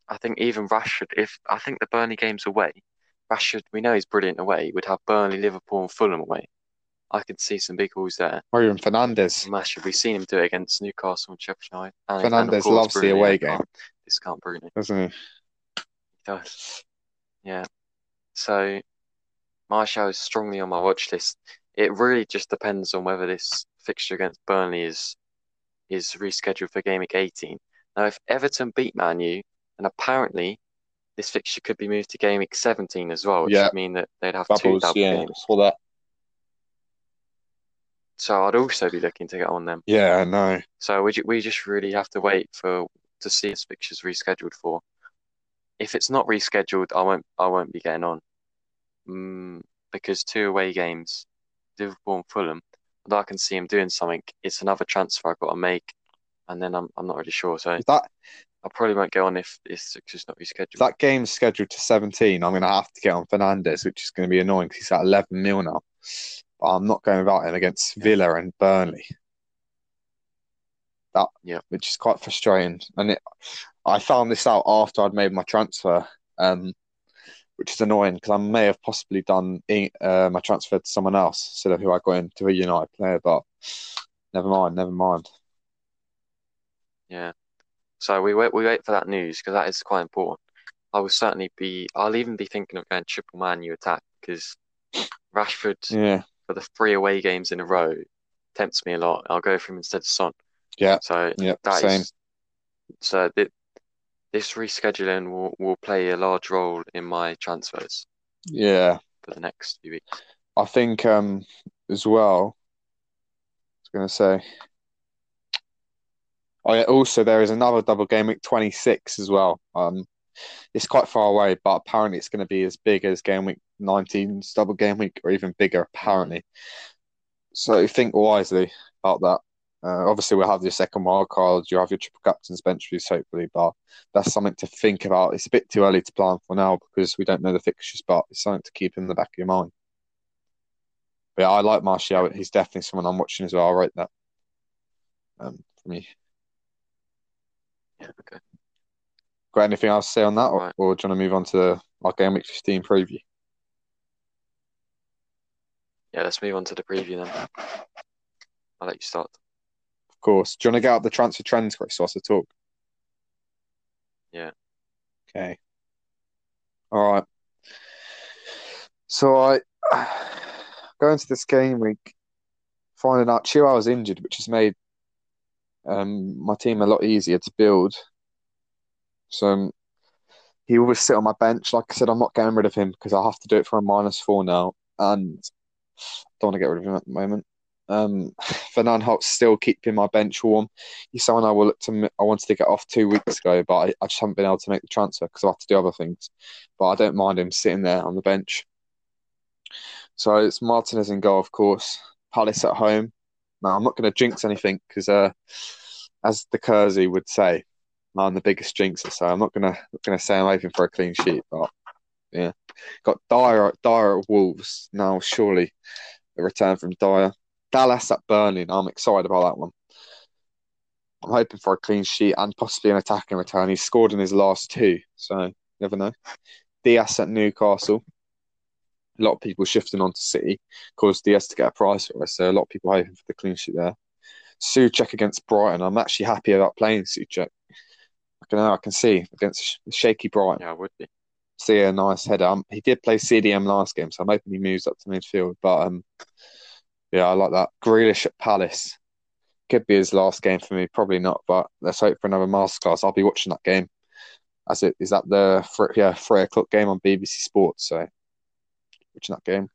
I think even Rashford, if I think the Burnley game's away, Rashford, we know he's brilliant away, would have Burnley, Liverpool, and Fulham away. I could see some big goals there. Or even Fernandes. Rashford, we've seen him do it against Newcastle and Sheffield United. And, and Fernandes loves the away game. can't discount Bruno. Doesn't he? He does. Yeah. So Martial is strongly on my watch list. It really just depends on whether this fixture against Burnley is is rescheduled for game week 18. Now, if Everton beat Man U, then apparently this fixture could be moved to game week 17 as well, which Yeah. would mean that they'd have two Bubbles, double yeah, games. for that. So I'd also be looking to get on them. Yeah, I know. So we, we just really have to wait for to see if this fixtures rescheduled for. If it's not rescheduled, I won't I won't be getting on. Mm, because two away games, Liverpool and Fulham, and I can see him doing something, it's another transfer I've got to make, and then I'm I'm not really sure. So that I probably won't go on if if fixture's not rescheduled. if that game's scheduled to 17, I'm going to have to get on Fernandes, which is going to be annoying because he's at 11 mil now. But I'm not going without him against Yeah. Villa and Burnley. That, Yeah. which is quite frustrating. And it, I found this out after I'd made my transfer, um, which is annoying because I may have possibly done uh, my transfer to someone else instead of who I got into a United player. But never mind, never mind. Yeah. So we wait we wait for that news because that is quite important. I will certainly be. I'll even be thinking of going triple Man U attack because Rashford Yeah, for the three away games in a row tempts me a lot. I'll go for him instead of Son. yeah, So yeah. that Same. is so th this rescheduling will, will play a large role in my transfers Yeah. for the next few weeks. I think um as well. I was going to say. Oh yeah. Also, there is another double game week 26 as well. Um, it's quite far away, but apparently it's going to be as big as game week 19's double game week, or even bigger. Apparently. So think wisely about that. Uh, obviously, we'll have your second wild card. You have your triple captains bench boost, hopefully, but that's something to think about. It's a bit too early to plan for now because we don't know the fixtures, but it's something to keep in the back of your mind. But yeah, I like Martial. He's definitely someone I'm watching as well. I'll write that um, for me. Yeah, okay. Got anything else to say on that, or, Right. or do you want to move on to our game week 15 preview? Yeah, let's move on to the preview then. I'll let you start. Course. Do you want to get up the transfer trends, Chris, whilst I talk? Yeah. Okay. All right. So I go into this game week finding out Chilwell was injured, which has made um, my team a lot easier to build. So um, he will sit on my bench. Like I said, I'm not getting rid of him because I have to do it for a minus four now, and don't want to get rid of him at the moment. Um, Van Aanholt's still keeping my bench warm. He's someone I will look to. I wanted to get off two weeks ago, but I, I just haven't been able to make the transfer because I have to do other things. But I don't mind him sitting there on the bench. So it's Martinez in goal, of course. Palace at home. Now I'm not going to jinx anything because, uh, as the Kersey would say, I'm the biggest jinxer. So I'm not going to going to say I'm hoping for a clean sheet. But yeah, got Dier Dier at Wolves now. Surely a return from Dier. Dallas at Burnley. I'm excited about that one. I'm hoping for a clean sheet and possibly an attacking return. He's scored in his last two, so never know. Dias at Newcastle. A lot of people shifting on to City, caused Dias to get a price for us. So a lot of people hoping for the clean sheet there. Soucek against Brighton. I'm actually happy about playing Soucek. I can I can see against shaky Brighton. Yeah, I would be. See a nice header. Um, he did play CDM last game, so I'm hoping he moves up to midfield. But um, yeah, I like that. Grealish at Palace could be his last game for me. Probably not, but let's hope for another masterclass. I'll be watching that game. As it is that the three, yeah three o'clock game on BBC Sports. So watching that game.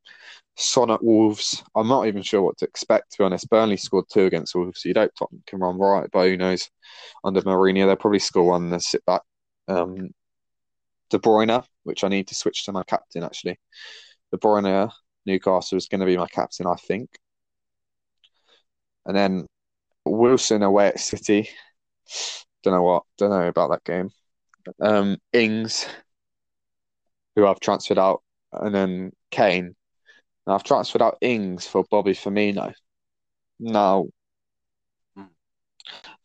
Son at Wolves. I'm not even sure what to expect. To be honest, Burnley scored two against Wolves. So you don't Tottenham can run right, but who knows? Under Mourinho, they'll probably score one and sit back. Um, De Bruyne, which I need to switch to my captain actually. De Bruyne, Newcastle is going to be my captain, I think. And then Wilson away at City. Don't know what. Don't know about that game. Um, Ings, who I've transferred out, and then Kane. Now I've transferred out Ings for Bobby Firmino. Now.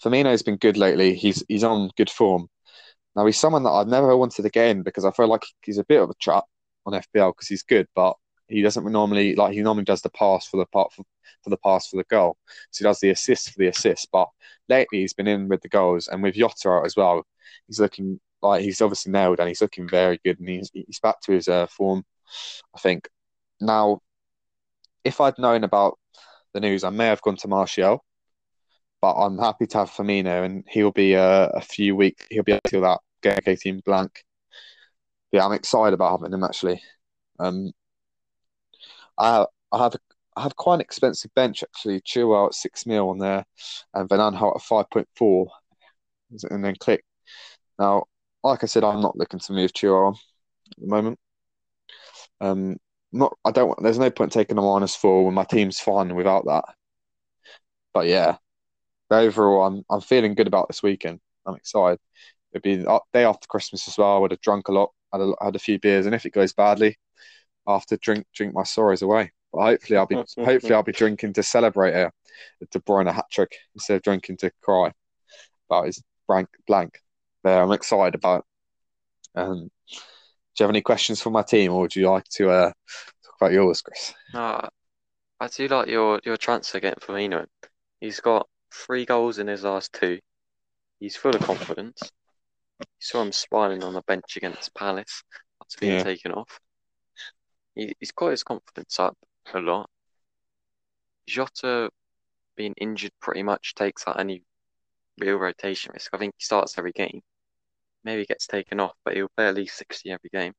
Firmino's been good lately. He's he's on good form. Now he's someone that I've never wanted again because I feel like he's a bit of a trap on FPL because he's good, but he doesn't normally like he normally does the pass for the part for, for the pass for the goal. So he does the assist for the assist. But lately he's been in with the goals and with Jota out as well. He's looking like he's obviously nailed and he's looking very good and he's he's back to his uh, form. I think now, if I'd known about the news, I may have gone to Martial. But I'm happy to have Firmino, and he'll be uh, a few weeks. He'll be until that game team blank. yeah, I'm excited about having him actually. Um, I I have I have quite an expensive bench actually. Chilwell at six mil on there, and Van Aanholt at five point four, and then click. Now, like I said, I'm not looking to move Chilwell at the moment. Um, not I don't. There's no point taking a minus four when my team's fine without that. But yeah, overall, I'm I'm feeling good about this weekend. I'm excited. It'd be day after Christmas as well. I would have drunk a lot, had a, had a few beers, and if it goes badly, To drink drink my sorrows away. But hopefully, I'll be hopefully I'll be drinking to celebrate a, a De Bruyne hat trick instead of drinking to cry about his blank blank. There, I'm excited about. It. Um, do you have any questions for my team, or would you like to uh, talk about yours, Chris? Uh, I do like your your transfer getting Firmino. He's got three goals in his last two. He's full of confidence. You saw him smiling on the bench against Palace after being Yeah. taken off. He, he's got his confidence up a lot. Jota being injured pretty much takes out any real rotation risk. I think he starts every game. Maybe he gets taken off, but he'll play at least 60 every game.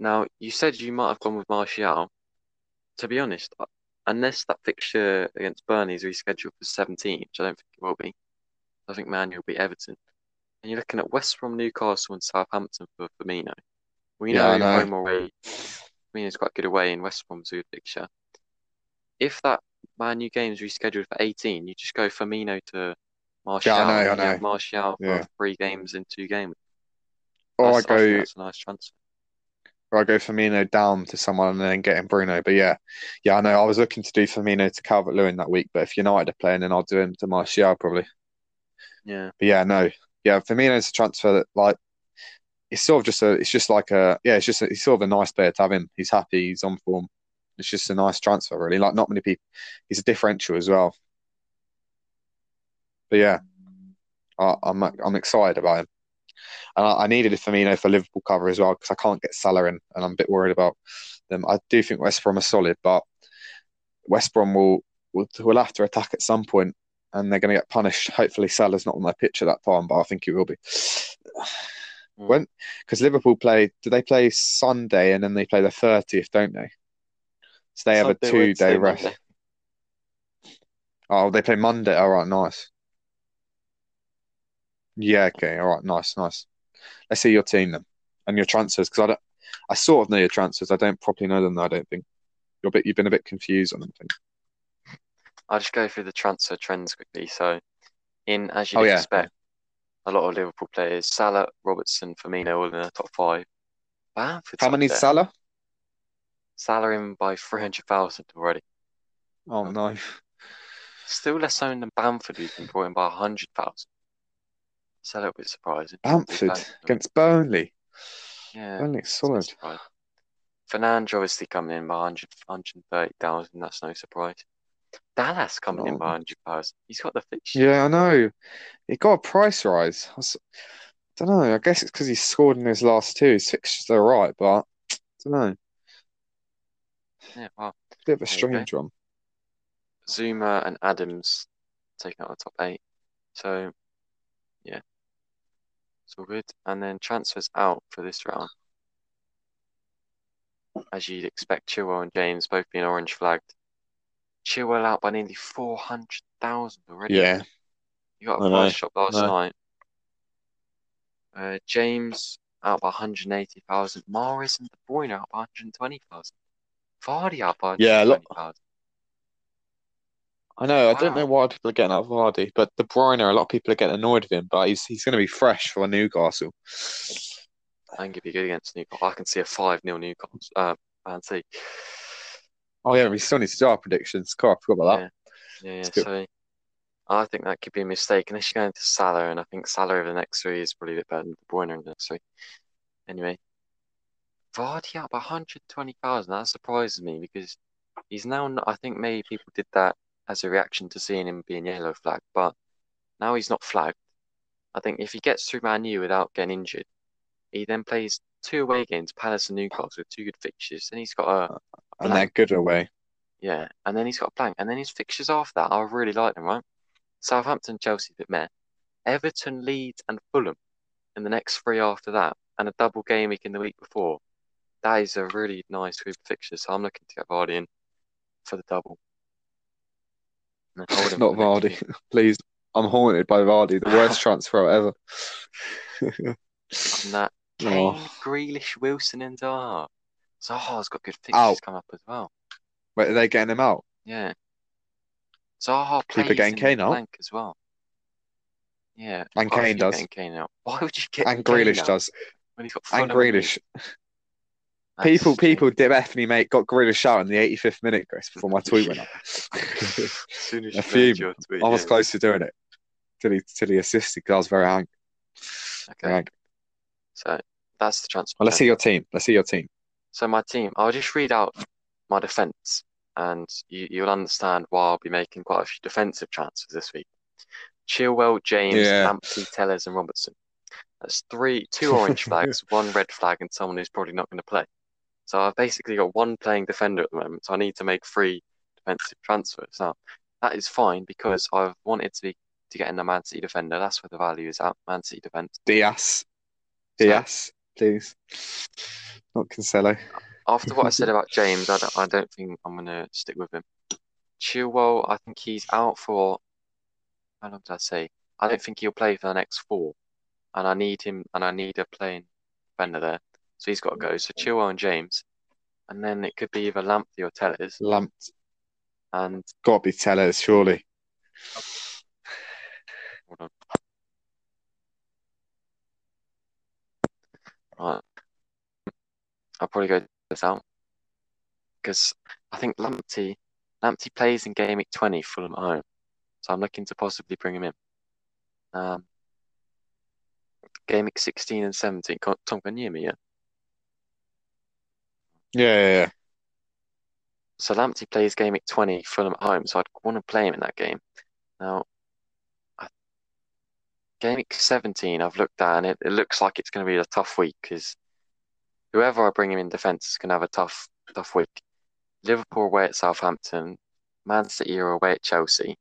Now, you said you might have gone with Martial. To be honest, uh, unless that fixture against Burnley is rescheduled for 17, which I don't think it will be, I think Man will be Everton. And you're looking at West Brom, Newcastle, and Southampton for Firmino. We Yeah, know, I know. home away, Firmino's quite good away, in West Brom's a good fixture. If that Man U game's rescheduled for 18, you just go Firmino to Martial. know, I you have know. Martial for Yeah. three games in two games. Or I That's- I go that's a nice transfer. or I go Firmino down to someone and then getting Bruno. But yeah, yeah, I know. I was looking to do Firmino to Calvert Lewin that week, but if United are playing, then I'll do him to Martial probably. Yeah. But yeah, no, yeah, Firmino's a transfer that like it's sort of just a, it's just like a, yeah, it's just a, he's sort of a nice player to have him. He's happy, he's on form. It's just a nice transfer, really. Like not many people. He's a differential as well. But yeah, I, I'm I'm excited about him. And I, I needed a Firmino for Liverpool cover as well because I can't get Salah in, and I'm a bit worried about them. I do think West Brom are solid, but West Brom will will, will have to attack at some point, and they're going to get punished. Hopefully, Salah's not on their pitch at that time, but I think he will be. Mm. When because Liverpool play, do they play Sunday and then they play the thirtieth, don't they? So they have a two Wednesday, day rest. Monday. Oh, they play Monday. All right, nice. Yeah, okay, all right, nice, nice. Let's see your team then and your transfers because I don't, I sort of know your transfers. I don't properly know them. though, I don't think you're a bit. You've been a bit confused on them. I think. I'll just go through the transfer trends quickly. So, in as you'd Oh, expect, a lot of Liverpool players: Salah, Robertson, Firmino, all in the top five. Bamford's How many. Salah? Salah in by three hundred thousand already. Oh no, Still less owned than Bamford, who's been brought in by hundred thousand. It's a little bit surprising. Bamford Bamford. against Burnley. Yeah, Burnley it's a bit solid. Fernandes obviously coming in by 100 130,000. That's no surprise. Dallas coming in Oh. by 100,000. He's got the fixture. Yeah, I know. He got a price rise. I, don't know. I guess it's because he scored in his last two. His fixtures are right, but I don't know. Yeah, wow. Bit of a you strange one. Zouma and Adams taking out the top eight. So, yeah, it's all good. And then transfers out for this round. As you'd expect, Chilwell and James both being orange flagged. Chilwell out by nearly 400,000 already. Yeah, You got a price shop last night. Uh, James out by 180,000. Mahrez and De Bruyne out by 120,000. Vardy out by Yeah, a 120,000. I know. I don't know why people are getting out of Vardy, but De Bruyne, a lot of people are getting annoyed with him, but he's he's going to be fresh for Newcastle. I think he'd be good against Newcastle. I can see a 5 0 Newcastle. Uh, Man City. Oh yeah, we still need to do our predictions. Cool, I forgot about that. Yeah, yeah. That's good. So I think that could be a mistake unless you're going to Salah, and I think Salah over the next three is probably a bit better than De Bruyne in the next three. Anyway, Vardy up by 120,000. That surprises me because he's now. Not, I think maybe people did that as a reaction to seeing him being yellow flagged, but now he's not flagged. I think if he gets through Man U without getting injured, he then plays two away games, Palace and Newcastle, with two good fixtures. Then he's got a And they're good away. yeah, and then he's got a blank, and then his fixtures after that, I really like them, right? Southampton, Chelsea, bit meh. Everton, Leeds, and Fulham in the next three after that. and a double game week in the week before. That is a really nice group of fixtures. So I'm looking to get Vardy in for the double. And then hold him Not Vardy, please. I'm haunted by Vardy, the worst transfer ever. And that oh. Kane, Oh. Grealish, Wilson, and Zaha. Zaha's got good fixtures Out. coming up as well. Wait, are they getting him out? Yeah. Zaha Keeper plays getting in Kane the out? blank as well. Yeah, And Kane does. Kane out. Why would you get And Kane Grealish out does. when he's got And Fulham Grealish. People, people definitely mate got Grealish out in the 85th minute, Chris, before my tweet went up. As soon as A you few. made your tweet, I was yeah. close to doing it till he till he assisted because I was very angry. Very Okay, angry. so that's the transfer. Well, let's see your team. Let's see your team. So my team, I'll just read out my defense, and you, you'll understand why I'll be making quite a few defensive transfers this week. Chilwell, James, Yeah. Lamptey, Telles, and Robertson. That's three, two orange flags, one red flag, and someone who's probably not going to play. So I've basically got one playing defender at the moment. So I need to make three defensive transfers. Now that is fine because I've wanted to be to get in the Man City defender. That's where the value is at. Man City defense. Dias. So- please. Not Cancelo. After what I said about James, I don't, I don't think I'm going to stick with him. Chilwell, I think he's out for, how long did I say? I don't think he'll play for the next four. And I need him, and I need a playing defender there. So he's got to go. So Chilwell and James. And then it could be either Lamptey or Telles. Lamp. And Got to be Telles, surely. hold on. Right. I'll probably go this out. Because I think Lamptey, Lamptey plays in game week 20, Fulham at home. So I'm looking to possibly bring him in. Um, game week 16 and 17. Con- Tom, can you hear me? Yeah. Yeah, yeah, yeah. So Lamptey plays game week 20, Fulham at home. So I'd want to play him in that game. Now, I, game week 17, I've looked at and it, it looks like it's going to be a tough week because whoever I bring him in defence is going to have a tough, tough week. Liverpool away at Southampton, Man City are away at Chelsea,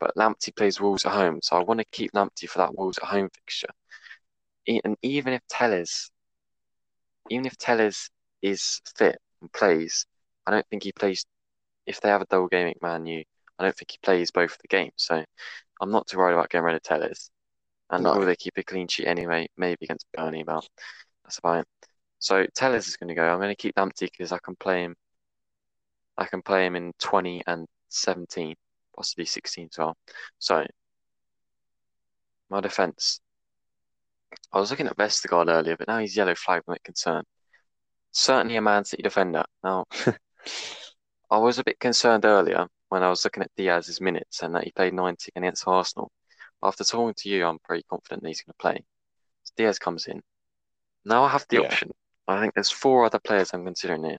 but Lamptey plays Wolves at home. So I want to keep Lamptey for that Wolves at home fixture. And even if Telles, even if Telles is fit and plays, I don't think he plays. If they have a double gaming Man U, I don't think he plays both of the games. So I'm not too worried about getting rid of Telles. And No. will they keep a clean sheet anyway? Maybe against Burnley, but that's about it. So Telles is going to go. I'm going to keep Lamptey because I can play him. I can play him in 20 and 17, possibly 16 as well. So my defense. I was looking at Vestergaard earlier, but now he's yellow flag I'm a bit concerned. Certainly a Man City defender. Now, I was a bit concerned earlier when I was looking at Dias's minutes and that he played 90 against Arsenal. After talking to you, I'm pretty confident that he's going to play. So Diaz comes in. Now I have the Yeah. option. I think there's four other players I'm considering here.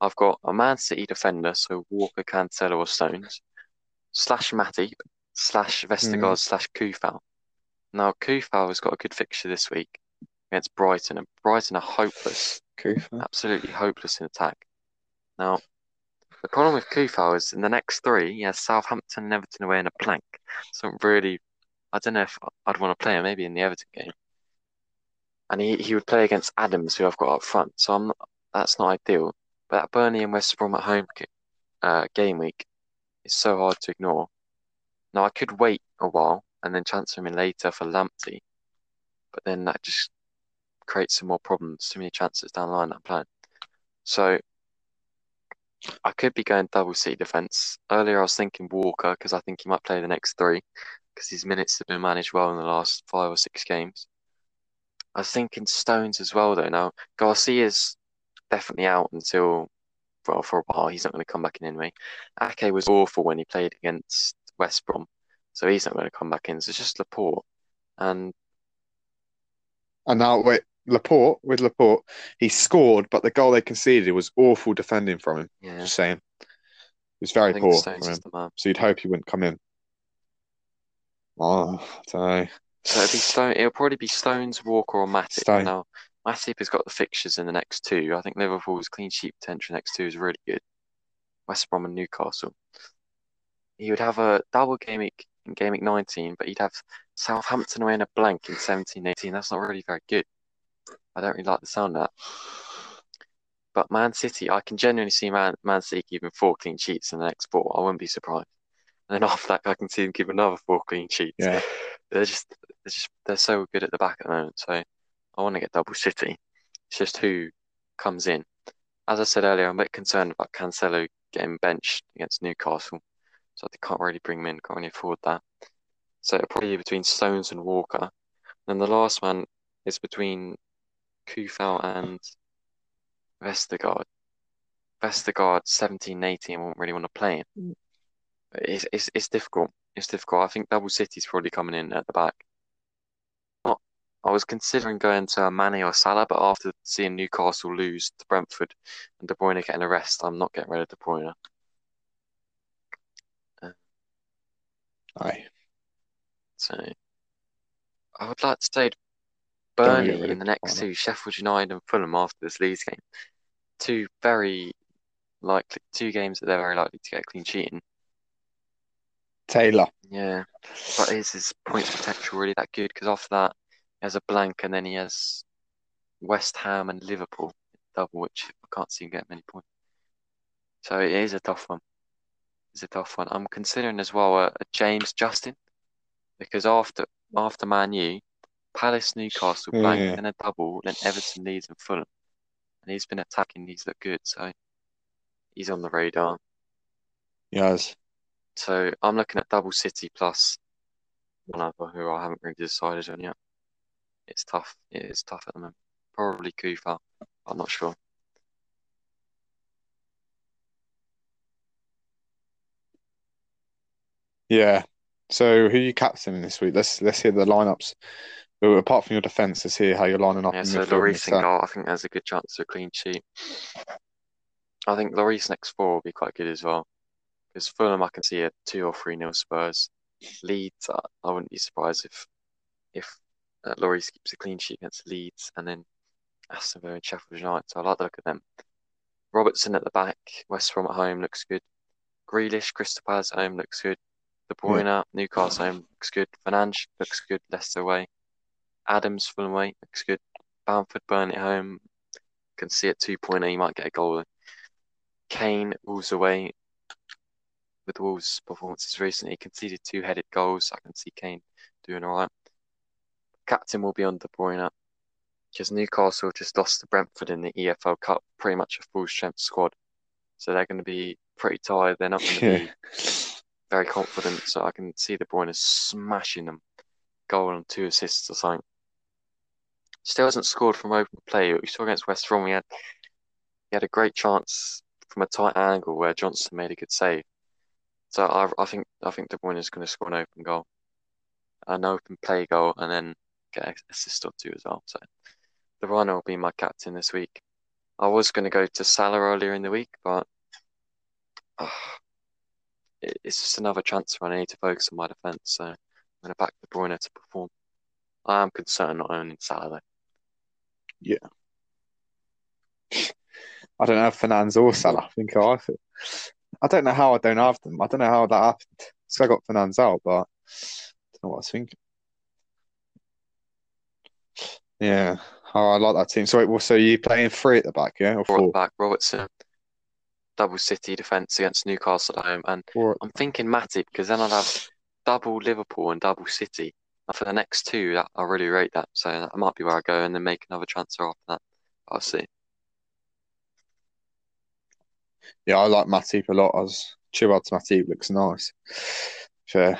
I've got a Man City defender, so Walker, Cancelo, or Stones, slash Matip, slash Vestergaard, hmm. slash Coufal. Now Coufal has got a good fixture this week against Brighton, and Brighton are hopeless Kufa. absolutely hopeless in attack. Now, the problem with Coufal is in the next three, he has Southampton and Everton away in a blank. So really, I don't know if I'd want to play him maybe in the Everton game. And he, he would play against Adams, who I've got up front. So I'm that's not ideal. But that Burnley and West Brom at home uh, game week is so hard to ignore. Now I could wait a while and then transfer him in later for Lamptey, but then that just creates some more problems. Too many chances down the line that plan. So I could be going double C defense. Earlier I was thinking Walker because I think he might play the next three because his minutes have been managed well in the last five or six games. I was thinking Stones as well though. Now Garcia's definitely out until well for a while. He's not going to come back in anyway. Ake was awful when he played against West Brom, so he's not going to come back in. So it's just Laporte and And now, wait, Laporte, with Laporte, he scored, but the goal they conceded was awful defending from him. yeah, Just saying. It was very poor. So you'd hope he wouldn't come in. Oh, I don't know. So it'll be Stone. It'll probably be Stones, Walker, or Matip. Stone. Now, Matip has got the fixtures in the next two. I think Liverpool's clean sheet potential next two is really good. West Brom and Newcastle. He would have a double game week in game week 19, but he'd have Southampton away in a blank in 17, 18. That's not really very good. I don't really like the sound of that. But Man City, I can genuinely see Man, Man City keeping four clean sheets in the next four. I wouldn't be surprised. And then after that, I can see them keep another four clean sheets. Yeah. They're just, they're just, they're so good at the back at the moment. So I want to get double City. It's just who comes in. As I said earlier, I'm a bit concerned about Cancelo getting benched against Newcastle. So they can't really bring him in, can't really afford that. So it'll probably be between Stones and Walker. And the last one is between Coufal and Vestergaard. Vestergaard, 17, 18, won't really want to play him. Mm. It's, it's, it's difficult. It's difficult. I think Double City's probably coming in at the back. I was considering going to Mane or Salah, but after seeing Newcastle lose to Brentford and De Bruyne getting a rest, I'm not getting rid of De Bruyne. Aye. So I would like to say Burnley in the next two, Sheffield United and Fulham after this Leeds game. Two very likely two games that they're very likely to get clean sheet in. Taylor. Yeah, but is his points potential really that good? Because after that, has a blank, and then he has West Ham and Liverpool double, which I can't see him getting many points. So it is a tough one. It's a tough one. I'm considering as well a, a James Justin because after after Man U, Palace, Newcastle blank, Yeah. then a double, then Everton, Leeds, and Fulham, and he's been attacking. He's looked good, so he's on the radar. Yes. So I'm looking at double City plus one other who I haven't really decided on yet. It's tough. It is tough at the moment. Probably Kufa. I'm not sure. Yeah. So who are you captaining this week? Let's let's hear the lineups. Apart from your defence, let's hear how you're lining up Yeah, so and Lloris in goal. I think there's a good chance of a clean sheet. I think Lloris next four will be quite good as well. Because Fulham, I can see a two or three nil Spurs. Leeds, I, I wouldn't be surprised if if uh, Lloris keeps a clean sheet against Leeds, and then Aston Villa and Sheffield United. So I like the look of them. Robertson at the back, West Brom at home looks good. Grealish, Crystal Palace at home looks good. De Bruyne, Newcastle at home looks good. Fernandes looks good. Leicester away. Adams, Fulham away looks good. Bamford, Burnley at home. Can see at two pointer, he might get a goal. Kane, Wolves away. With Wolves' performances recently, conceded two headed goals. I can see Kane doing all right. Captain will be on De Bruyne because Newcastle just lost to Brentford in the EFL Cup, pretty much a full strength squad. So they're going to be pretty tired. They're not going to be very confident. So I can see De Bruyne smashing them, goal and two assists or something. Still hasn't scored from open play, we saw against West Brom he had he had a great chance from a tight angle where Johnstone made a good save. So I I think I think De Bruyne is going to score an open goal, an open play goal, and then get an assist or two as well. So De Bruyne will be my captain this week. I was going to go to Salah earlier in the week, but ah, it- it's just another chance and I need to focus on my defence, so I'm going to back De Bruyne to perform. I am concerned not owning Salah though. Yeah. I don't have Fernandes or Salah. I think I. I don't know how I don't have them. I don't know how that happened. So I got Fernandes out, but I don't know what I was thinking. Yeah. Oh, I like that team. So, wait, well, so you playing three at the back, yeah, or Four at the back, Robertson, double City defence against Newcastle at home, and. I'm thinking Matip because then I'll have double Liverpool and double City. And for the next two, that, I really rate that. So that might be where I go and then make another transfer after that. I'll see. Yeah, I like Matip a lot. I was Chirag's Matip looks nice. Sure.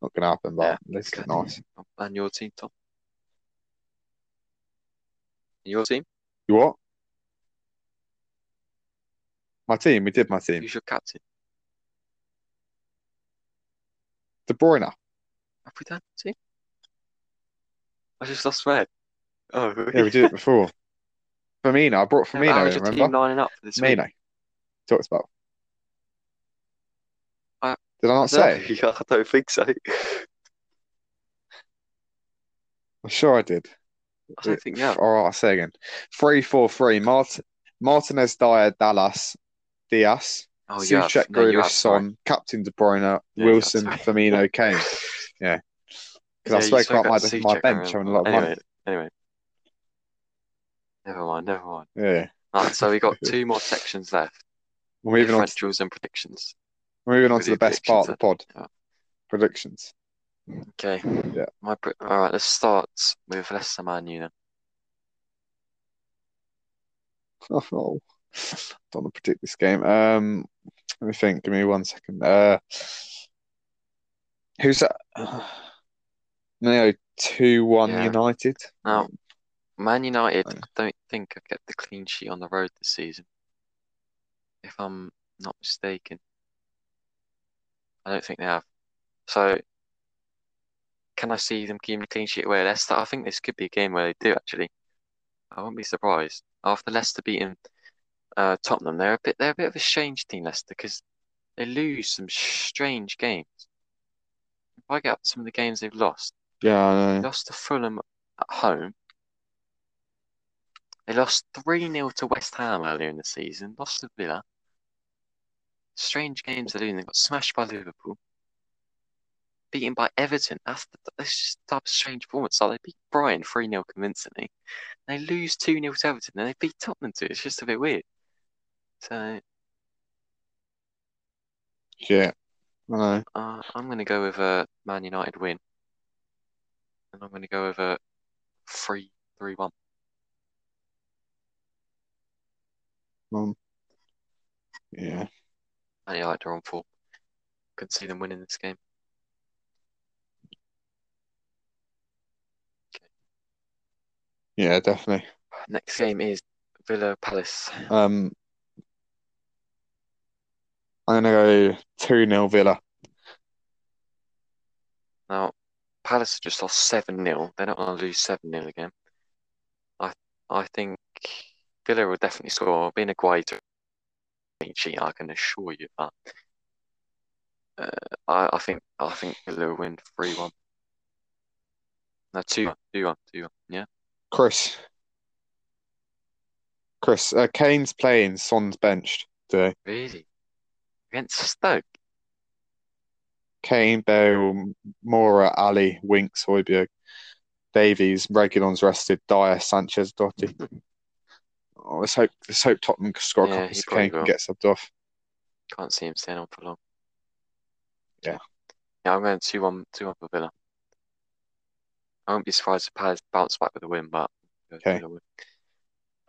Not gonna happen, but Yeah, it looks nice. And your team, Tom? Your team? You what? My team. We did my team. Who's your captain? De Bruyne. Have we done team? I just lost head. Oh, Yeah, we did it before. Firmino. I brought Yeah, Firmino. your remember? team lining up for this week? Firmino. Talked about. I- Did I not say? No, I don't think so. I'm sure I did. I don't think yeah. All right, I'll say again. Three, four, three. Mart- Martinez, Dier, Dallas, Dias, Oh, you have. Soucek, No, Grealish. Son, Captain De Bruyne, Yeah, Wilson, Firmino, Kane. Yeah. Because Yeah, I spoke about my, my bench having a lot of remember. money. Anyway, anyway, Never mind, never mind. Yeah. Alright, so we got two more sections left. We're moving on. To, and predictions. we're moving on to the best part of the pod. Yeah. Predictions. Okay. Yeah. My all right. Let's start with Leicester Man U then. Oh, don't want to predict this game. Um, let me think. Give me one second. Uh, who's that? No, two one Yeah. United. Now, Man United Aye. don't think I've kept the clean sheet on the road this season. If I'm not mistaken. I don't think they have. So, can I see them keeping the clean sheet away at Leicester? I think this could be a game where they do actually. I won't be surprised. After Leicester beating uh, Tottenham, they're a bit they're a bit of a strange team, Leicester, because they lose some strange games. If I get up some of the games they've lost, Yeah, I they lost to Fulham at home. They lost 3 0 to West Ham earlier in the season, lost to Villa. Strange games they're losing. They got smashed by Liverpool. Beaten by Everton. That's, the, that's just the type of strange performance. Like they beat Brighton 3 0 convincingly. They lose 2 0 to Everton. And they beat Tottenham too. It's just a bit weird. So Yeah, uh, I'm going to go with a Man United win. And I'm going to go with a 3 3 1. Um, yeah, Man United are on form. Could see them winning this game. Yeah, definitely. Next game is Villa Palace. Um, I'm gonna go two 0 Villa. Now, Palace have just lost 7 0. They're not to lose 7 0 again. I I think Villa will definitely score. Being a Guaita I can assure you that. Uh, I, I think I think Villa will win 3 1. No, 2 1. 2 1. 2 1. Yeah. Chris, Chris, uh, Kane's playing. Son's benched today. Really? Against Stoke? Kane, Bale, Moura, Alli, Winks, Højbjerg, Davies, Reguilon's rested, Dier, Sanchez, Doherty. Oh, let's hope let's hope Tottenham can score a Yeah, couple so Kane can get subbed off. Can't see him staying on for long. Yeah. Yeah, I'm going 2 1 2 1 for Villa. I won't be surprised if Palace bounce back with a win, but Okay.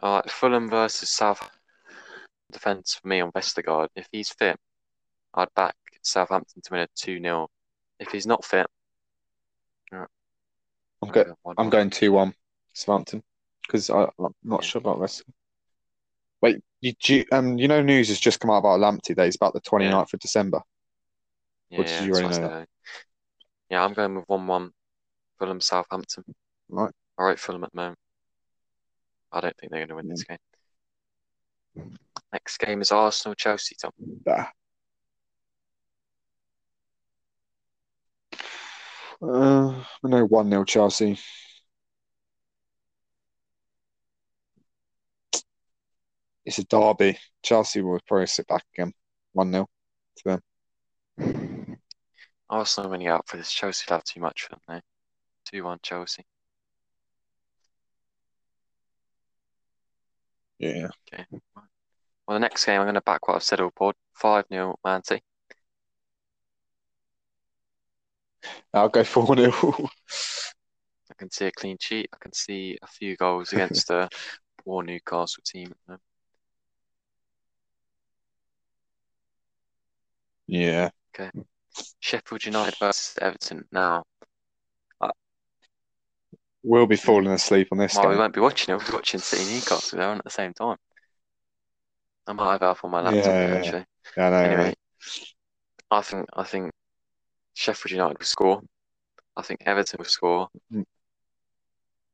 All right, Fulham versus South defense for me on Vestergaard. If he's fit, I'd back Southampton to win a 2 0. If he's not fit, I'm I'd go go 1 I'm going two one Southampton because I'm not Yeah. sure about this. Wait, you, do you um you know news has just come out about Lamptey Day. It's about the 29th of December. Yeah, yeah, you that's already know. Yeah, I'm going with 1 1 Fulham Southampton. Right. All right, Fulham at the moment. I don't think they're going to win this game. Next game is Arsenal Chelsea, Tom. Ah. Uh, I know one 0 Chelsea. It's a derby. Chelsea will probably sit back again. One 0 to them. Arsenal winning out for this. Chelsea have too much for them. 2 1 Chelsea. Yeah. Okay. Well, the next game, I'm going to back what I've said all pod 5 0 Man City. I'll go 4 0. I can see a clean sheet. I can see a few goals against the poor Newcastle team at the yeah. Okay. Sheffield United versus Everton. Now, We'll be falling asleep on this well, we won't be watching it. We'll be watching City Newcastle. They're on at the same time. I might have up on my laptop Yeah, yeah, actually. Yeah, I know, Anyway, mate. I think I think Sheffield United will score. I think Everton will score. Mm.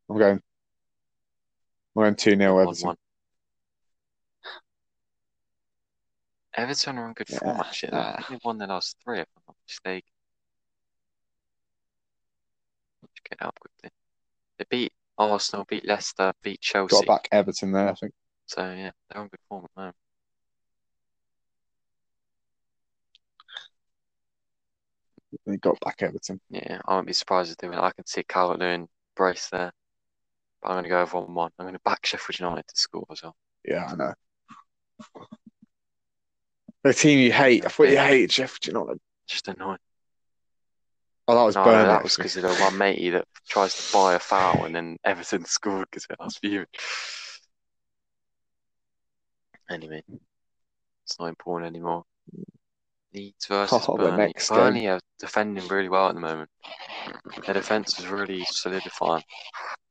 I'm going. I'm going 2 0 Everton. one. Everton are on good form Yeah, actually. I think they've won the last three, if I'm not mistaken. Let's get up quickly. They beat Arsenal, beat Leicester, beat Chelsea. to back Everton there, I think. So yeah, they're on good form at the moment. They got back Everton. Yeah, I won't be surprised if they win. I can see Calvert-Lewin brace there. But I'm going to go with 1 1. I'm going to back Sheffield United to score as well. Yeah, I know. The team you hate. I thought you hated Sheffield United. Just annoying. Oh, that was No, Burnley. that was because of the one matey that tries to buy a foul and then Everton scored because I was fuming. Anyway, it's not important anymore. Leeds versus Oh, Burnley. Burnley are defending really well at the moment. Their defense is really solidifying.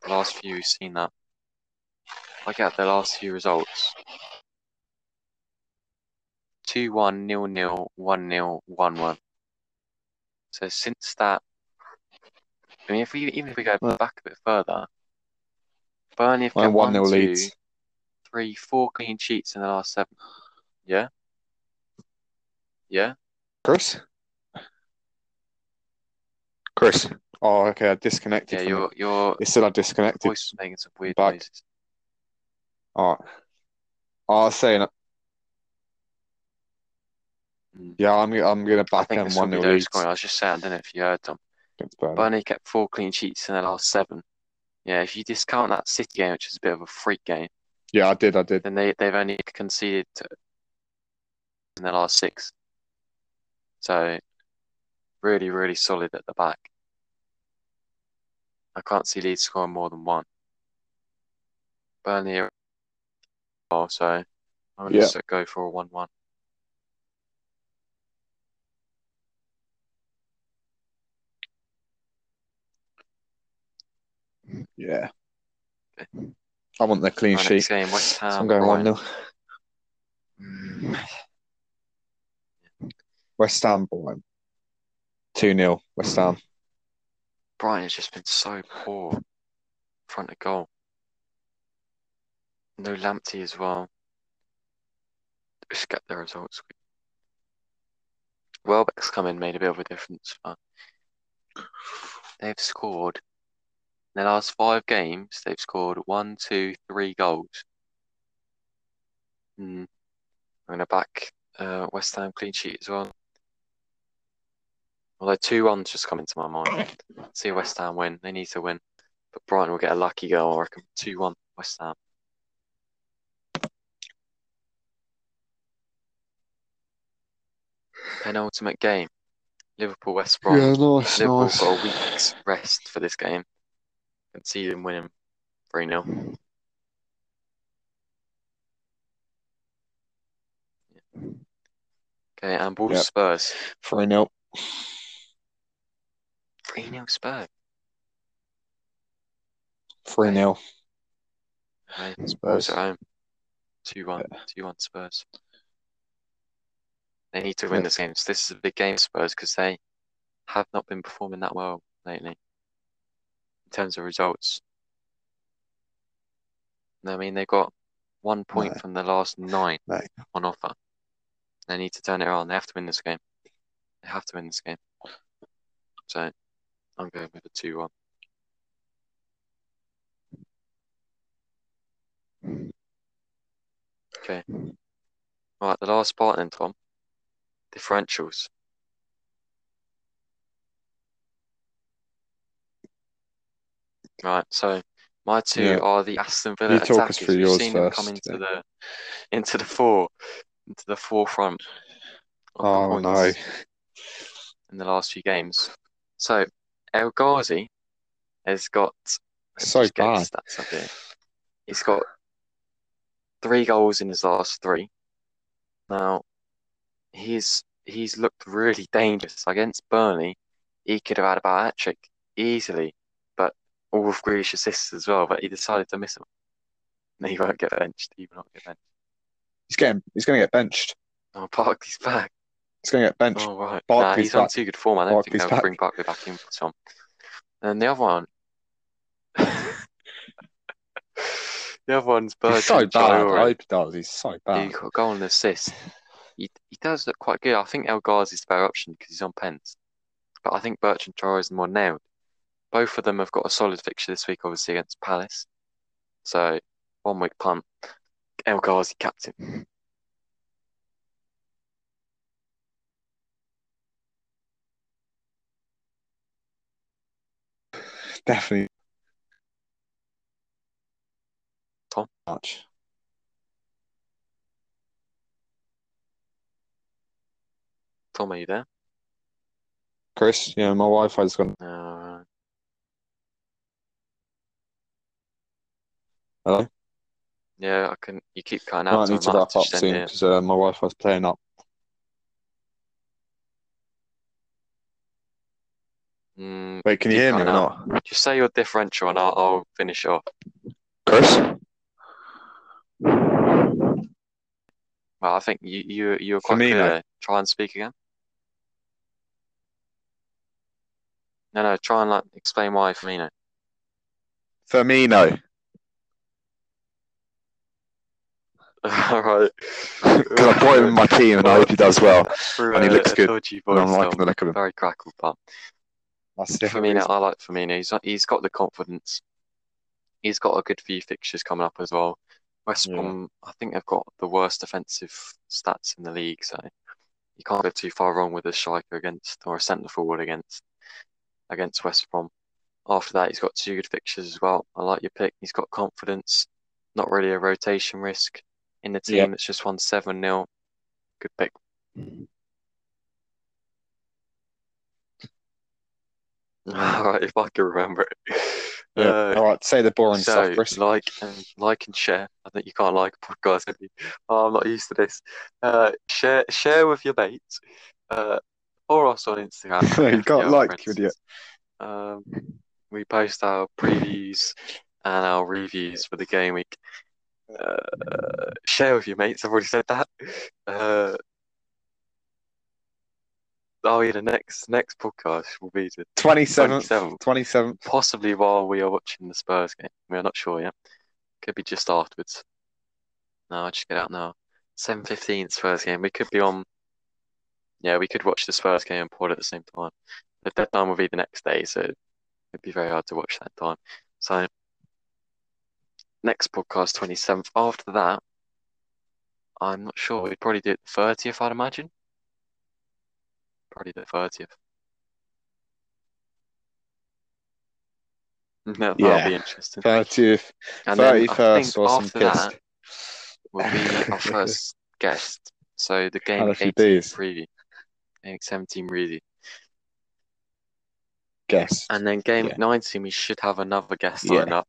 The last few, we've seen that. I get the last few results. 2 1, 0 0, 1 0, 1 1. So since that, I mean, if we even if we go Well- back a bit further, Burnley have 1 one, 0 two, leads. three, four clean sheets in the last seven. Yeah? Yeah? Chris? Chris. Oh, okay. I disconnected. Yeah, from your it. said I disconnected. voice making some weird Back. noises. All right. I was saying. Mm. yeah, I'm I'm gonna I back think this one will be 0 low leads scoring. I was just saying, I don't know if you heard them. Burnley. Kept four clean sheets in the last seven. Yeah, if you discount that City game, which is a bit of a freak game, Yeah, I did. I did. then they they've only conceded in the last six. So really, really solid at the back. I can't see Leeds scoring more than one. Burnley are well, so I'm gonna Yeah. just go for a one-one. Yeah. I want the clean Right, sheet. game, West So I'm going one Brighton. 0 mm. West Ham, Brighton. Two 0 West Ham. Brighton has just been so poor front of goal. No Lamptey as well. Just get the results. Welbeck's come in, made a bit of a difference, but they've scored in the last five games. They've scored one, two, three goals. Hmm. I'm gonna back uh, West Ham clean sheet as well. Although two ones just come into my mind. See West Ham win. They need to win. But Brighton will get a lucky goal, I reckon. 2 1 West Ham. Penultimate game. Liverpool West Brom. Yeah, nice, Liverpool nice. got a week's rest for this game. Can see them winning 3 0. Okay, and Wolves Yep. Spurs. 3 0. 3 0 Spurs. 3 0. Okay, Spurs. at home. 2 1. 2 1 Spurs. They need to win Yeah. this game. So this is a big game, Spurs, because they have not been performing that well lately terms of results. I mean, they got one point No. from the last nine No. on offer. They need to turn it around. They have to win this game. They have to win this game. So I'm going with a 2 1. Okay. All right, the last part then, Tom. Differentials. Right, so my two Yeah. are the Aston Villa You talk us attackers. through yours seen them come first, into yeah. the into the four, into the forefront Oh, no. in the last few games. So El Ghazi has got So bad. stats up here. He's got three goals in his last three. Now he's he's looked really dangerous against Burnley. He could have had about a hat trick easily, all of Grealish assists as well. But he decided to miss them. No, he won't get benched. He will not get benched. He's getting. He's going to get benched. Oh, Barkley's back. He's going to get benched. Oh right. Nah, Barkley's he's on too good form. I don't think Barkley's they'll back. bring Barkley back in for Tom. And the other one, the other one's He's so Bertrand bad. I Traore. hope he does. He's so bad. He got a goal and assist. He he does look quite good. I think El Ghazi's the better option because he's on pens. But I think Bertrand Traore is more nailed. Both of them have got a solid fixture this week, obviously against Palace. So one week punt. El Ghazi captain. Definitely. much. Tom, are you there? Chris, yeah, my Wi-Fi's gone. Uh, Hello? yeah, I can. You keep cutting I out, might I need to wrap up soon because uh, my Wi-Fi's playing up. Mm, Wait, can you hear me or out. not? Just say your differential, and I'll, I'll finish off. Chris? Well, I think you you you were quite Firmino. clear. Try and speak again. No, no, try and like explain why Firmino. Firmino. All right. Because I brought him in my team and I hope he does well. Through and he looks a good, dodgy And I'm liking the look of him. Very crackled, but That's the Firmino, reason. I like Firmino. He's he's got the confidence. He's got a good few fixtures coming up as well. West Yeah. Brom, I think they've got the worst defensive stats in the league, so you can't go too far wrong with a striker against or a centre forward against against West Brom. After that, he's got two good fixtures as well. I like your pick. He's got confidence, not really a rotation risk in the team Yeah. that's just won 7 0. Good pick. All right, if I can remember it. Yeah. Uh, All right, say the boring so stuff, Chris. like and like and share. I think you can't like a podcast. Have you? Oh, I'm not used to this. Uh, share share with your mates. Uh, or us on Instagram. No, you can't like, you idiot. Um, we post our previews and our reviews for the game week. Uh, share with your mates. I've already said that. Uh, oh yeah, the next next podcast will be the 27th. 27th. 27th. possibly while we are watching the Spurs game. We are not sure yet. Could be just afterwards. No, I'll just get out now. 7.15 Spurs game. We could be on. Yeah, we could watch the Spurs game and pod at the same time. The deadline will be the next day, so it'd be very hard to watch that time. So, next podcast, 27th. After that, I'm not sure. We'd probably do it the 30th, I'd imagine. Probably the 30th. No, that'll be interesting. 30th. And then I 31st think or some after pissed. that will be our first guest. So the game Had a week few 18 beers. preview, game 17 preview, Guess. and then game Yeah. 19 we should have another guest Yeah. lined up,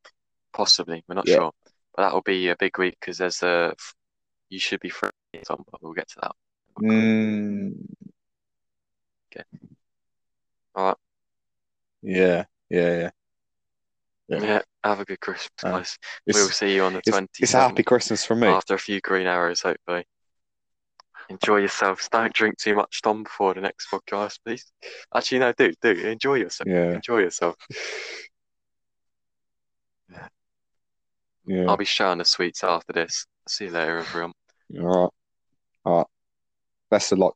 possibly. We're not Yeah. sure, but that will be a big week because there's a you should be free, Tom, but we'll get to that. Mm, All right, yeah, yeah, yeah. Yeah. yeah. Have a good Christmas, Uh, guys. It's, We'll see you on the it's, it's a happy Christmas for me. after a few green arrows, hopefully. Enjoy yourselves. Don't drink too much, Tom, before the next podcast, please. Actually, no, do do enjoy yourself. Yeah, Enjoy yourself. yeah. I'll be showing the sweets after this. See you later, everyone. All right. All right. Best of luck.